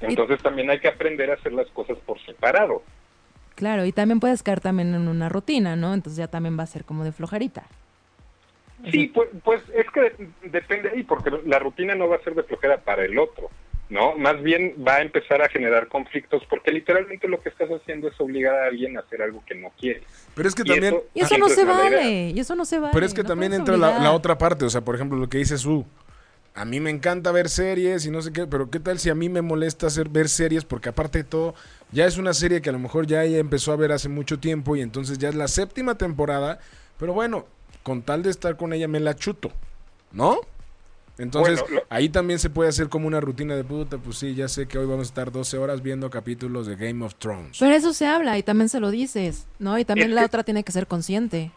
Entonces también hay que aprender a hacer las cosas por separado. Claro, y también puedes caer también en una rutina, ¿no? Entonces ya también va a ser como de flojerita. Sí, pues, pues es que depende ahí, porque la rutina no va a ser de flojera para el otro. ¿no? Más bien va a empezar a generar conflictos porque literalmente lo que estás haciendo es obligar a alguien a hacer algo que no quiere. Pero es que Y también... eso- Y eso no se vale, y eso no se vale. Pero es que no también entra la, la otra parte, o sea, por ejemplo, lo que dice Su. A mí me encanta ver series y no sé qué, pero ¿qué tal si a mí me molesta hacer, ver series? Porque aparte de todo, ya es una serie que a lo mejor ya ella empezó a ver hace mucho tiempo y entonces ya es la séptima temporada, pero bueno, con tal de estar con ella me la chuto, ¿no? Entonces, Bueno, lo- ahí también se puede hacer como una rutina de puta, pues sí, ya sé que hoy vamos a estar 12 horas viendo capítulos de Game of Thrones. Pero eso se habla y también se lo dices, ¿no? Y también Es la que- otra tiene que ser consciente.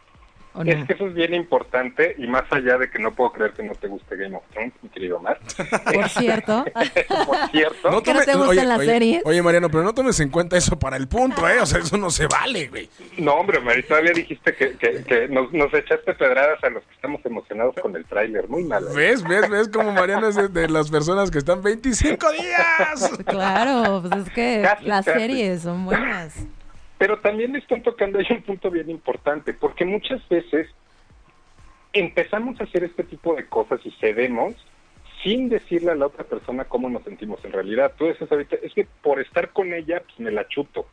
¿O no? Es que eso es bien importante y más allá de que no puedo creer que no te guste Game of Thrones, mi querido Mar. Por cierto. Por cierto, ¿Que no te gustan las oye, series? Oye, Mariano, pero no tomes en cuenta eso para el punto, ¿eh? O sea, eso no se vale, güey. no hombre, Mari, todavía dijiste que, que, que nos, nos echaste pedradas a los que estamos emocionados con el tráiler. Muy mal. ¿eh? ¿Ves? ¿Ves? ¿Ves como Mariano es de, de las personas que están 25 días? Claro, pues es que Casi, las casi. series son buenas. Pero también están tocando ahí un punto bien importante, porque muchas veces empezamos a hacer este tipo de cosas y cedemos sin decirle a la otra persona cómo nos sentimos en realidad. Tú dices ahorita, es que por estar con ella, pues me la chuto.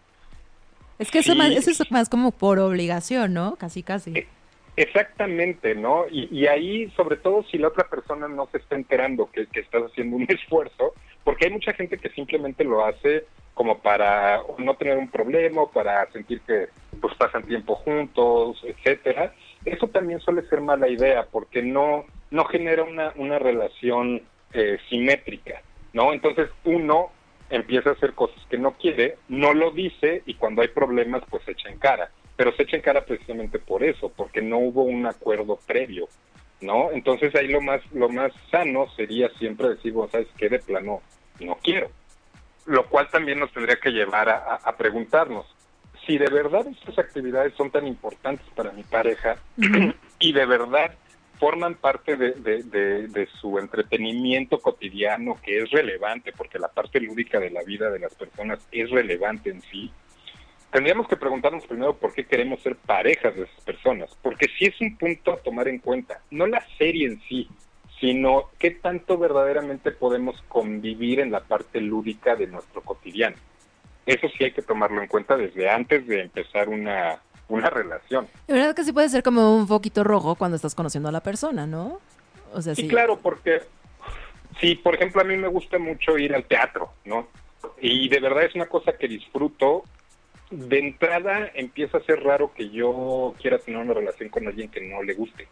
Es que eso, Sí. más, eso es más como por obligación, ¿no? Casi, casi. Eh, Exactamente, ¿no? Y, y ahí, sobre todo si la otra persona no se está enterando que, que estás haciendo un esfuerzo, porque hay mucha gente que simplemente lo hace como para no tener un problema, para sentir que pues pasan tiempo juntos, etcétera. Eso también suele ser mala idea, porque no no genera una, una relación eh, simétrica, ¿no? Entonces uno empieza a hacer cosas que no quiere, no lo dice y cuando hay problemas pues se echa en cara. Pero se echa en cara precisamente por eso, porque no hubo un acuerdo previo, ¿no? Entonces ahí lo más lo más sano sería siempre decir, vos sabes qué, de plano no quiero. Lo cual también nos tendría que llevar a, a- a preguntarnos si de verdad estas actividades son tan importantes para mi pareja y de verdad forman parte de, de- de- de su entretenimiento cotidiano que es relevante, porque la parte lúdica de la vida de las personas es relevante en sí, tendríamos que preguntarnos primero por qué queremos ser parejas de esas personas, porque sí es un punto a tomar en cuenta, no la serie en sí, sino qué tanto verdaderamente podemos convivir en la parte lúdica de nuestro cotidiano. Eso sí hay que tomarlo en cuenta desde antes de empezar una, una relación. La verdad que sí puede ser como un foquito rojo cuando estás conociendo a la persona, ¿no? O sea, Sí, sí. claro, porque sí, por ejemplo, a mí me gusta mucho ir al teatro, ¿no? Y de verdad es una cosa que disfruto. De entrada empieza a ser raro que yo quiera tener una relación con alguien que no le guste,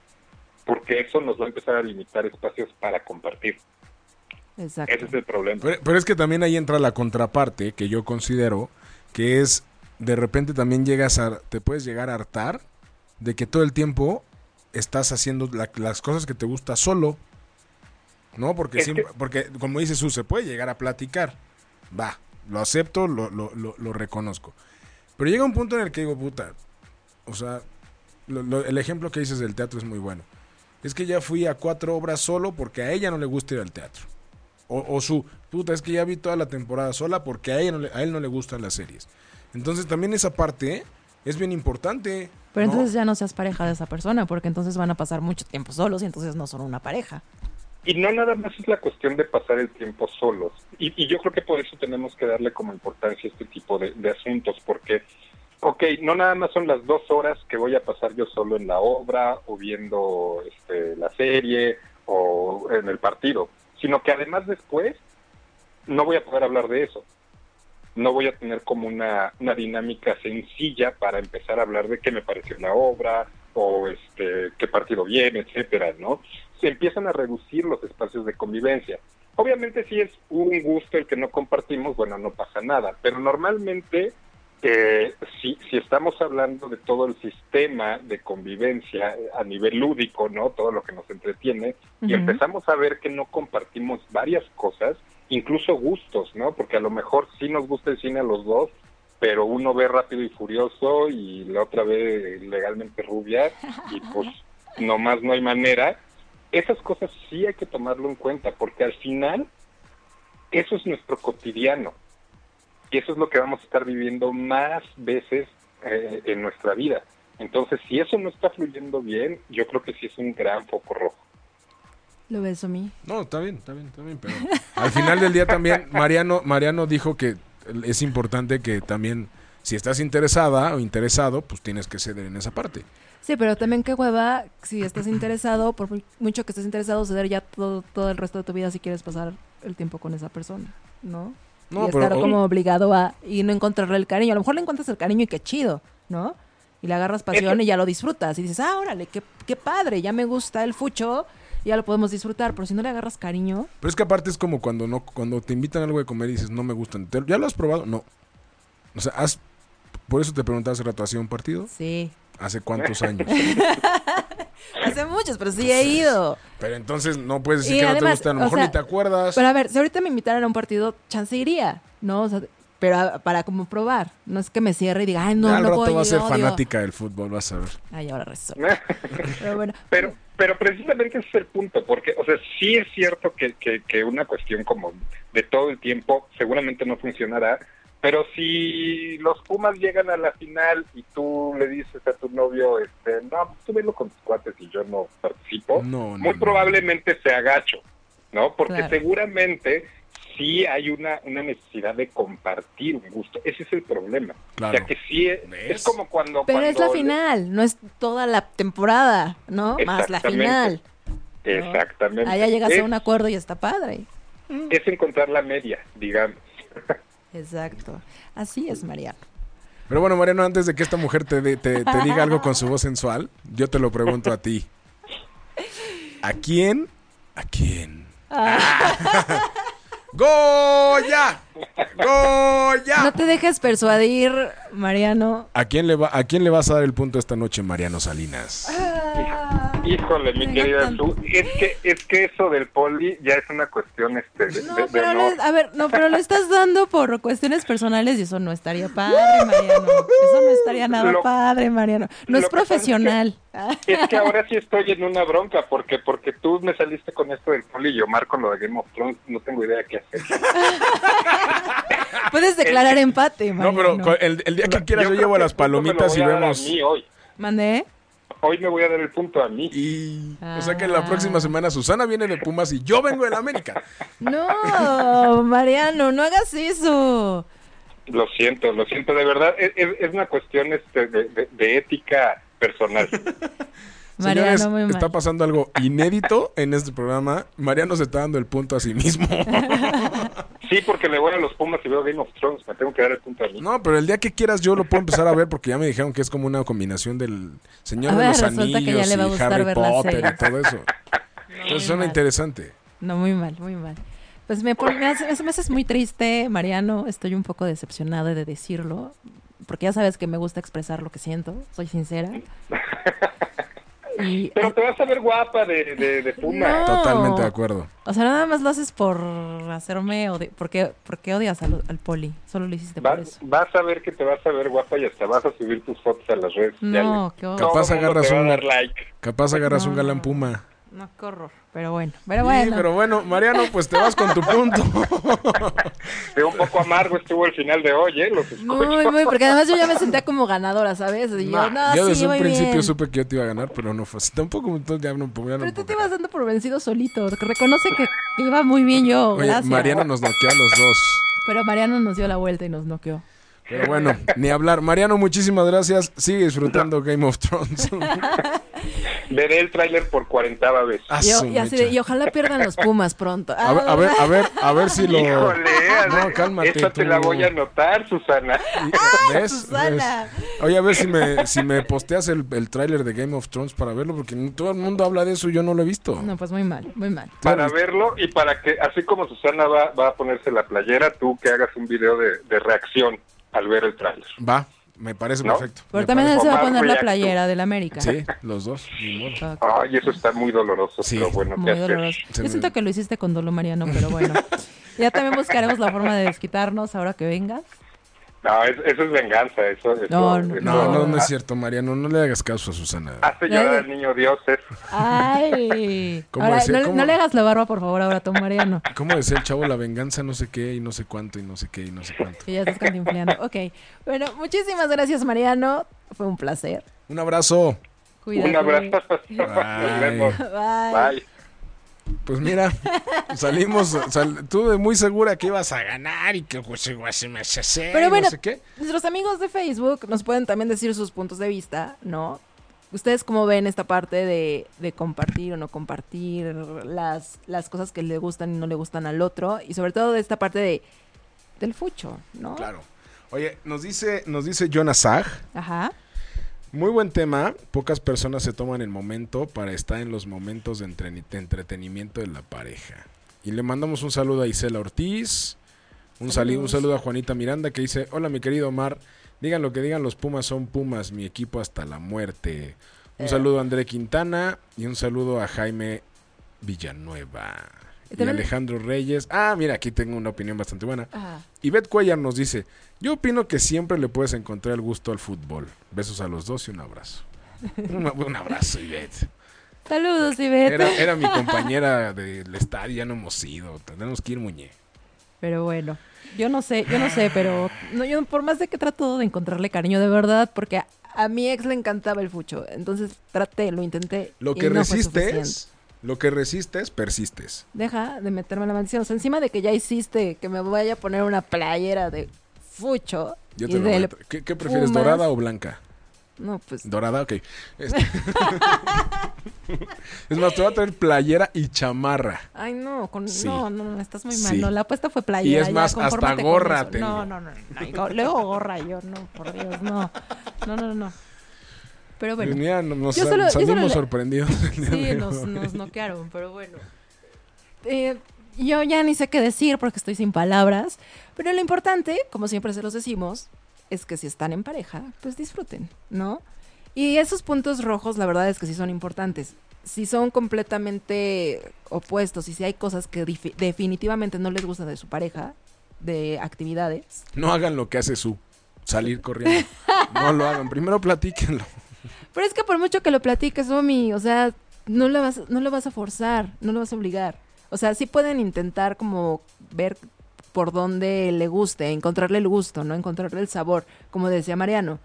porque eso nos va a empezar a limitar espacios para compartir. Exacto. Ese es el problema. Pero, pero es que también ahí entra la contraparte que yo considero que es de repente también llegas a te puedes llegar a hartar de que todo el tiempo estás haciendo la- las cosas que te gusta solo. ¿No? Porque siempre- que- porque como dice Su, se puede llegar a platicar. Va, lo acepto, lo, lo, lo, lo reconozco. Pero llega un punto en el que digo, puta, o sea, lo- lo- el ejemplo que dices del teatro es muy bueno. Es que ya fui a cuatro obras solo porque a ella no le gusta ir al teatro. O, o su, puta, es que ya vi toda la temporada sola porque a, ella no le- a él no le gustan las series. Entonces también esa parte es bien importante. Pero ¿no? entonces ya no seas pareja de esa persona, porque entonces van a pasar mucho tiempo solos y entonces no son una pareja. Y no nada más es la cuestión de pasar el tiempo solos. Y, y yo creo que por eso tenemos que darle como importancia a este tipo de, de asuntos, porque, ok, no nada más son las dos horas que voy a pasar yo solo en la obra o viendo este, la serie o en el partido, sino que además después no voy a poder hablar de eso. No voy a tener como una, una dinámica sencilla para empezar a hablar de qué me pareció la obra o este qué partido viene, etcétera, ¿no? Se empiezan a reducir los espacios de convivencia. Obviamente si es un gusto el que no compartimos, bueno, no pasa nada, pero normalmente eh, si, si estamos hablando de todo el sistema de convivencia eh, a nivel lúdico, ¿no? Todo lo que nos entretiene, y empezamos a ver que no compartimos varias cosas, incluso gustos, ¿no? Porque a lo mejor sí nos gusta el cine a los dos, pero uno ve rápido y furioso y la otra ve legalmente rubia y pues nomás no hay manera. Esas cosas sí hay que tomarlo en cuenta porque al final eso es nuestro cotidiano y eso es lo que vamos a estar viviendo más veces eh, en nuestra vida. Entonces, si eso no está fluyendo bien, yo creo que sí es un gran foco rojo. Lo ves a mí. No, está bien, está bien, está bien, pero al final del día también Mariano, Mariano dijo que es importante que también si estás interesada o interesado, pues tienes que ceder en esa parte. Sí, pero también qué hueva si estás interesado, por mu- mucho que estés interesado, ceder ya todo, todo el resto de tu vida si quieres pasar el tiempo con esa persona, ¿no? No, y pero estar o- como obligado a y no encontrarle el cariño. A lo mejor le encuentras el cariño y qué chido, ¿no? Y le agarras pasión y ya lo disfrutas. Y dices, ah, órale, qué, qué padre, ya me gusta el fucho, ya lo podemos disfrutar. Pero si no le agarras cariño, Pero es que aparte es como cuando no cuando te invitan a algo de comer y dices, "No me gustan." ¿Te- ¿Ya lo has probado? No. O sea, has por eso te preguntaba hace rato, ¿hacía un partido? sí. ¿Hace cuántos años? Hace muchos, pero sí he ido. Pero entonces no puedes decir Y que no te además, gusta, a lo o mejor sea, ni te acuerdas. Pero a ver, si ahorita me invitaran a un partido, chance iría, ¿no? O sea, pero a- para como probar. No es que me cierre y diga, ay, no, Ya al no rato voy, va a ser odio". fanática del fútbol, vas a ver. Ay, ahora resulta. Pero bueno, Pero, pero precisamente ese es el punto, porque, o sea, sí es cierto que, que, que una cuestión como de todo el tiempo seguramente no funcionará, pero si los Pumas llegan a la final y tú le dices a tu novio, este, no, tú velo con tus cuates y yo no participo, No, no, muy no. probablemente se agacho, ¿no? Porque Claro. seguramente sí hay una, una necesidad de compartir un gusto. Ese es el problema. Claro. O sea, que sí es, como cuando... pero es la final, no es toda la temporada, ¿no? Más la final. Exactamente. Allá llegas es, a un acuerdo y está padre. es encontrar la media, digamos. Exacto. Así es, Mariano. Pero bueno, Mariano, antes de que esta mujer te, de- te, te diga algo con su voz sensual, yo te lo pregunto a ti. ¿A quién? ¿A quién? ¡Goya! ¡Goya! No te dejes persuadir, Mariano. ¿A quién, le va, ¿A quién le vas a dar el punto esta noche, Mariano Salinas? Híjole, mi querida. Su, es que, es que eso del poli ya es una cuestión este, de, No, de- de pero honor. le- a ver, no, pero lo estás dando por cuestiones personales y eso no estaría padre, Mariano. Eso no estaría nada Lo- padre, Mariano. No es que- profesional. Es que ahora sí estoy en una bronca, porque porque tú me saliste con esto del poli y Omar con lo de Game of Thrones, no tengo idea qué hacer. Puedes declarar empate, No, Mariano. pero el, el día que quieras yo, llevo las palomitas y vemos... A mí hoy. ¿Mandé? hoy me voy a dar el punto a mí. Y... O sea que Ah. la próxima semana Susana viene de Pumas y yo vengo de la América. No, Mariano, no hagas eso. Lo siento, lo siento, de verdad, es, es- es una cuestión este, de, de- de ética personal. Mariano, Señores, muy mal. está pasando algo inédito en este programa. Mariano se está dando el punto a sí mismo. Sí, porque le voy a los Pumas y veo Game of Thrones, me tengo que dar el punto a mí. No, pero el día que quieras yo lo puedo empezar a ver porque ya me dijeron que es como una combinación del Señor A de ver, los Anillos y Harry ver Potter y todo eso. Entonces suena mal. interesante. No, muy mal, muy mal. Pues me, me, hace- me haces muy triste, Mariano. Estoy un poco decepcionada de decirlo. Porque ya sabes que me gusta expresar lo que siento. Soy sincera. Pero te vas a ver guapa de, de, de Puma. No. Totalmente de acuerdo. o sea, nada más lo haces por hacerme odiar. ¿Por qué, por qué odias al, al poli? Solo lo hiciste por Vas, eso. vas a ver que te vas a ver guapa y hasta vas a subir tus fotos a las redes sociales. No, qué horror. Capaz agarras un- like. Capaz agarras un galán puma. No, qué horror. Pero bueno, pero Sí, bueno. pero bueno, Mariano, pues te vas con tu punto. Fue un poco amargo estuvo el final de hoy, ¿eh? Los. Muy, muy, porque además yo ya me sentía como ganadora, ¿sabes? Y yo, no, yo sí, desde un voy principio bien. supe que yo te iba a ganar, pero no fue así. Tampoco entonces ya no, ya no Pero tú te ibas dando por vencido solito. Reconoce que que iba muy bien yo. Oye, gracias. Mariano nos noqueó a los dos. Pero Mariano nos dio la vuelta y nos noqueó. Pero bueno, ni hablar. Mariano, muchísimas gracias. Sigue disfrutando Game of Thrones. Veré el tráiler por cuarentava vez. Y, así de- y ojalá pierdan los Pumas pronto. A ver, a ver, a ver, a ver si lo. Híjole, No, cálmate. esa te la voy a anotar, Susana. ¿Ves? Susana. ¿Ves? Oye, a ver si me, si me posteas el, el tráiler de Game of Thrones para verlo, porque todo el mundo habla de eso y yo no lo he visto. No, pues muy mal, muy mal. Para verlo y para que, así como Susana va, va a ponerse la playera, tú que hagas un video de, de reacción al ver el tráiler. Va, me parece ¿No? perfecto. Pero Me también él parece- se va a poner la playera del América. Sí, los dos. Ay, eso está muy doloroso, Sí. pero bueno, ¿qué Muy doloroso. Yo me- siento que lo hiciste con dolo, Mariano, pero bueno. Ya también buscaremos la forma de desquitarnos ahora que vengas. No, es- eso es venganza, eso, eso- No, eso- No, no, no es ha- cierto, Mariano. No le hagas caso a Susana. Hace llorar al niño Dios eso. Ay. ¿Cómo Ahora, decía? no, ¿Cómo? no le hagas la barba, por favor, ahora tú, Mariano. ¿Cómo decía el chavo? La venganza no sé qué y no sé cuánto y no sé qué y no sé cuánto. Ya estás cantinfleando. Ok. Bueno, muchísimas gracias, Mariano. Fue un placer. Un abrazo. Cuídate. Un abrazo. Nos Bye. vemos. Bye. Bye. Pues mira, salimos, sal- tú de muy segura que ibas a ganar y que pues, igual se me hace hacer Pero bueno, no sé qué. Nuestros amigos de Facebook nos pueden también decir sus puntos de vista, ¿no? ¿Ustedes cómo ven esta parte de, de compartir o no compartir las, las cosas que le gustan y no le gustan al otro? Y sobre todo de esta parte de del fucho, ¿no? Claro. Oye, nos dice, nos dice Jonas Sag, Ajá. Muy buen tema. Pocas personas se toman el momento para estar en los momentos de, entretenimiento de la pareja. Y le mandamos un saludo a Isela Ortiz, un, sali- un saludo a Juanita Miranda que dice, hola mi querido Omar, digan lo que digan, los Pumas son Pumas, mi equipo hasta la muerte. Un Eh. saludo a André Quintana y un saludo a Jaime Villanueva. Y Y Alejandro Reyes. Ah, mira, aquí tengo una opinión bastante buena. Ajá. Ivette Cuellar nos dice, yo opino que siempre le puedes encontrar el gusto al fútbol. Besos a los dos y un abrazo. Un, un abrazo, Ivette. Saludos, Ivette. Era, era mi compañera del estadio, ya no hemos ido. Tenemos que ir, Muñe. Pero bueno, yo no sé, yo no sé, pero no, yo por más de que trato de encontrarle cariño de verdad, porque a, a mi ex le encantaba el fucho, entonces traté, lo intenté. Lo y que no resistes, lo que resistes, persistes. Deja de meterme la maldición. O sea, encima de que ya hiciste que me vaya a poner una playera de fucho. Yo y te lo del- meto. ¿Qué, qué prefieres, Pumas. dorada o blanca? No, pues. Dorada, ok. Este- es más, te voy a traer playera y chamarra. Ay, no, con, Sí. no, no, no, estás muy mal. Sí. No, la apuesta fue playera. es ya, más, hasta gorra tengo. No, no, no. no, y go- luego gorra yo, no, por Dios, no. No, no, no. Pero bueno. Mira, nos Yo solo- yo salimos solo sorprendidos. Sí, nos, nos noquearon, pero bueno. Eh, yo ya ni sé qué decir porque estoy sin palabras, pero lo importante, como siempre se los decimos, es que si están en pareja, pues disfruten, ¿no? Y esos puntos rojos, la verdad es que sí son importantes. Si son completamente opuestos y si hay cosas que definitivamente no les gusta de su pareja, de actividades, No hagan lo que hace su salir corriendo. No lo hagan. Primero platíquenlo. Pero es que por mucho que lo platiques, Omi, o sea, no lo vas, no lo vas a forzar, no lo vas a obligar. O sea, sí pueden intentar como ver por dónde le guste, encontrarle el gusto, ¿no? Encontrarle el sabor, como decía Mariano.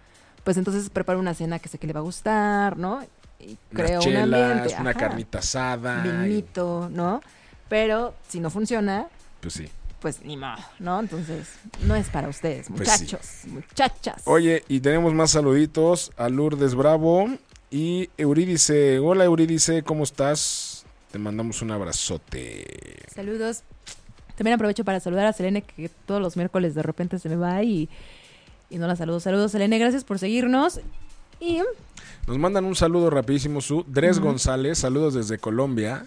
Pues entonces prepara una cena que sé que le va a gustar, ¿no? Y Unas crea un chelas, ambiente. una ajá, carnita asada. Vinito, ¿no? Pero si no funciona, Pues sí. Pues ni modo, ¿no? Entonces, no es para ustedes, Pues sí. muchachos, muchachas. Oye, y tenemos más saluditos a Lourdes Bravo y Eurídice. Hola Eurídice, ¿cómo estás? Te mandamos un abrazote. Saludos. También aprovecho para saludar a Selene, que todos los miércoles de repente se me va y, y no la saludo. Saludos, Selene, gracias por seguirnos. Y Nos mandan un saludo rapidísimo su Dres. González, saludos desde Colombia.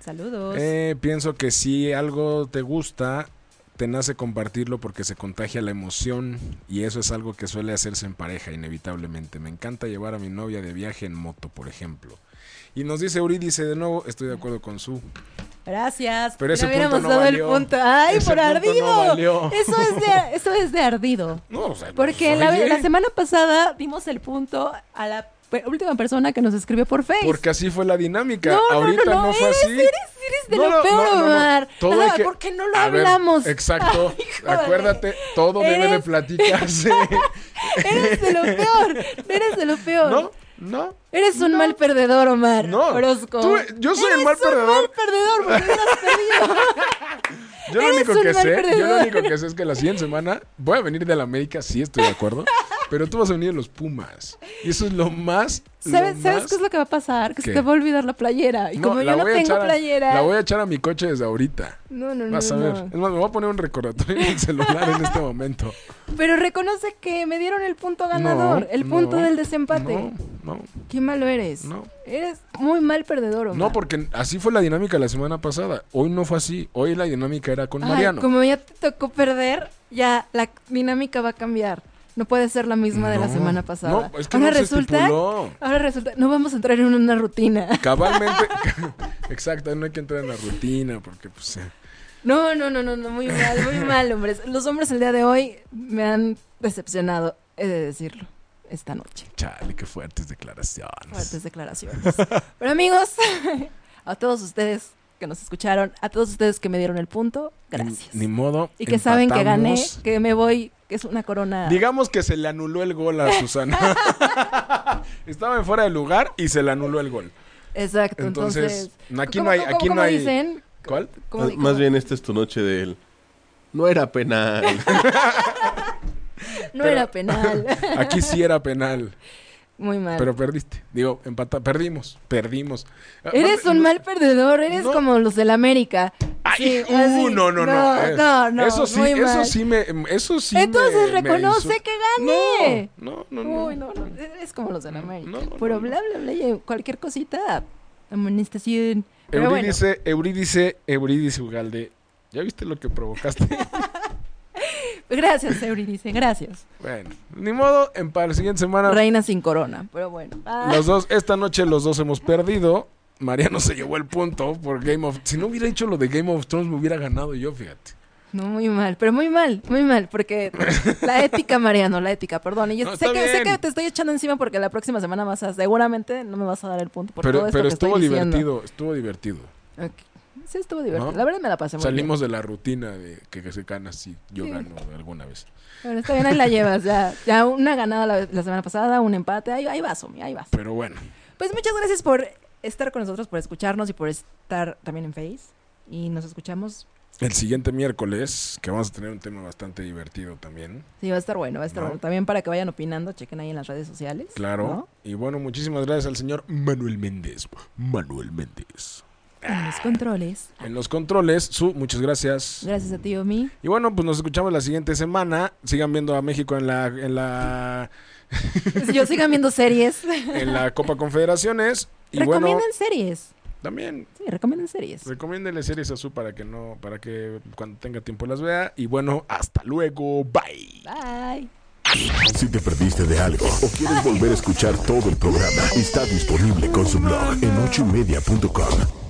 Saludos. Eh, pienso que si algo te gusta, te nace compartirlo porque se contagia la emoción y eso es algo que suele hacerse en pareja inevitablemente. Me encanta llevar a mi novia de viaje en moto, por ejemplo. Y nos dice Eurídice de nuevo, estoy de acuerdo con su. Gracias. pero ese hubiéramos punto no dado valió. el punto. ¡Ay, Ese por no ardido! Eso, es de, eso es de ardido. No, o sea, Porque la, la semana pasada dimos el punto a la última persona que nos escribió por Facebook. Porque así fue la dinámica. No, Ahorita no, no, no, fue eres- así. Eres de No, lo peor. Omar. Todo hay que- ¿Por qué no lo A ver, hablamos? exacto. Acuérdate, todo debe de Eres- platicarse. Eres de lo peor. Eres de lo peor. ¿No? ¿No? Eres un mal perdedor, Omar. No. Orozco. Tú- yo soy el Eres mal un perdedor. mal perdedor porque. Yo lo Eres único un que sé, yo lo único que sé es que la siguiente semana voy a venir de la América, sí estoy de acuerdo, pero tú vas a venir de los Pumas. Y eso es lo más lo ¿Sabes, ¿Sabes más- qué es lo que va a pasar? Que ¿Qué? se te va a olvidar la playera. Y No, como yo no a tengo a- playera. La voy a echar a mi coche desde ahorita. No, no, no. Vas a no. ver. Es más, me voy a poner un recordatorio en el celular en este momento. Pero reconoce que me dieron el punto ganador. No, el punto no, del desempate. No, no, Qué malo eres. no. Eres muy mal perdedor, Omar. No, porque así fue la dinámica la semana pasada. Hoy no fue así. Hoy la dinámica era con Ay, Mariano. como ya te tocó perder, ya la dinámica va a cambiar. No puede ser la misma de la semana pasada. No, es que ahora no se resulta, estipuló. ahora resulta, no vamos a entrar en una rutina. Cabalmente. Exacto, no hay que entrar en la rutina porque pues... eh, No, no, no, no, no, muy mal, muy mal, hombres. Los hombres el día de hoy me han decepcionado, he de decirlo, esta noche. Chale, qué fuertes declaraciones. Fuertes declaraciones. Pero amigos, a todos ustedes que nos escucharon, a todos ustedes que me dieron el punto, gracias. Ni, ni modo. y que saben que gané, que me voy, que es una corona. Digamos que se le anuló el gol a Susana. Estaba en fuera de lugar y se le anuló el gol. Exacto, Entonces, entonces. aquí ¿cómo- no hay- cómo- aquí no cómo hay- dicen? ¿Cuál? ¿Cómo Más, bien esta es tu noche de él. No era penal. No pero- era penal. Aquí sí era penal, Muy mal. pero perdiste. Digo, empata, perdimos, perdimos. Eres un mal perdedor, eres No. como los del América. Ay, Sí, uh, así. no, no, no. No, eh, Eso sí, eso mal. sí me, eso sí Entonces me- reconoce que gané. No, no, no. Uy, no, no, eres como los del América. Pero bla, bla, bla, cualquier cosita, amonestación. Pero bueno, Eurídice, Eurídice, Eurídice Ugalde. ¿Ya viste lo que provocaste? gracias, Euridice, gracias. bueno, ni modo, en para la siguiente semana Reina sin corona, pero bueno. Ah, los dos, esta noche los dos hemos perdido. Mariano se llevó el punto por Game of Si no hubiera hecho lo de Game of Thrones me hubiera ganado yo, fíjate. No, muy mal, pero muy mal, muy mal, porque la ética, Mariano, la ética, perdón. Y yo No, sé, que, sé que te estoy echando encima porque la próxima semana vas a, seguramente no me vas a dar el punto por Pero, todo esto pero que estoy estuvo diciendo. divertido, estuvo divertido. Ok. Sí, estuvo divertido. ¿No? La verdad me la pasé muy Salimos de la rutina de que, que se gana si yo Sí. gano alguna vez. bien. Bueno, está bien, ahí la llevas. Ya, ya una ganada la, la semana pasada, un empate. Ahí, ahí vas, Somi, ahí vas. Pero bueno, Pues muchas gracias por estar con nosotros, por escucharnos y por estar también en Face. Y nos escuchamos. el siguiente miércoles, que vamos a tener un tema bastante divertido también. Sí, va a estar bueno, va a estar ¿No? bueno. También para que vayan opinando, chequen ahí en las redes sociales. Claro. ¿no? Y bueno, muchísimas gracias al señor Manuel Méndez. Manuel Méndez. En los controles. En los controles, su, muchas gracias. Gracias a ti, Omi. Y bueno, pues nos escuchamos la siguiente semana. Sigan viendo a México en la, en la, Yo sigan viendo series. en la Copa Confederaciones. Y bueno, Recomienden series. también Sí, recomienden series. recomiéndenle series a su para que no, para que cuando tenga tiempo las vea. Y bueno, hasta luego. Bye. Bye. Si te perdiste de algo o quieres volver a escuchar todo el programa, está disponible con su blog en ochoymedia.com.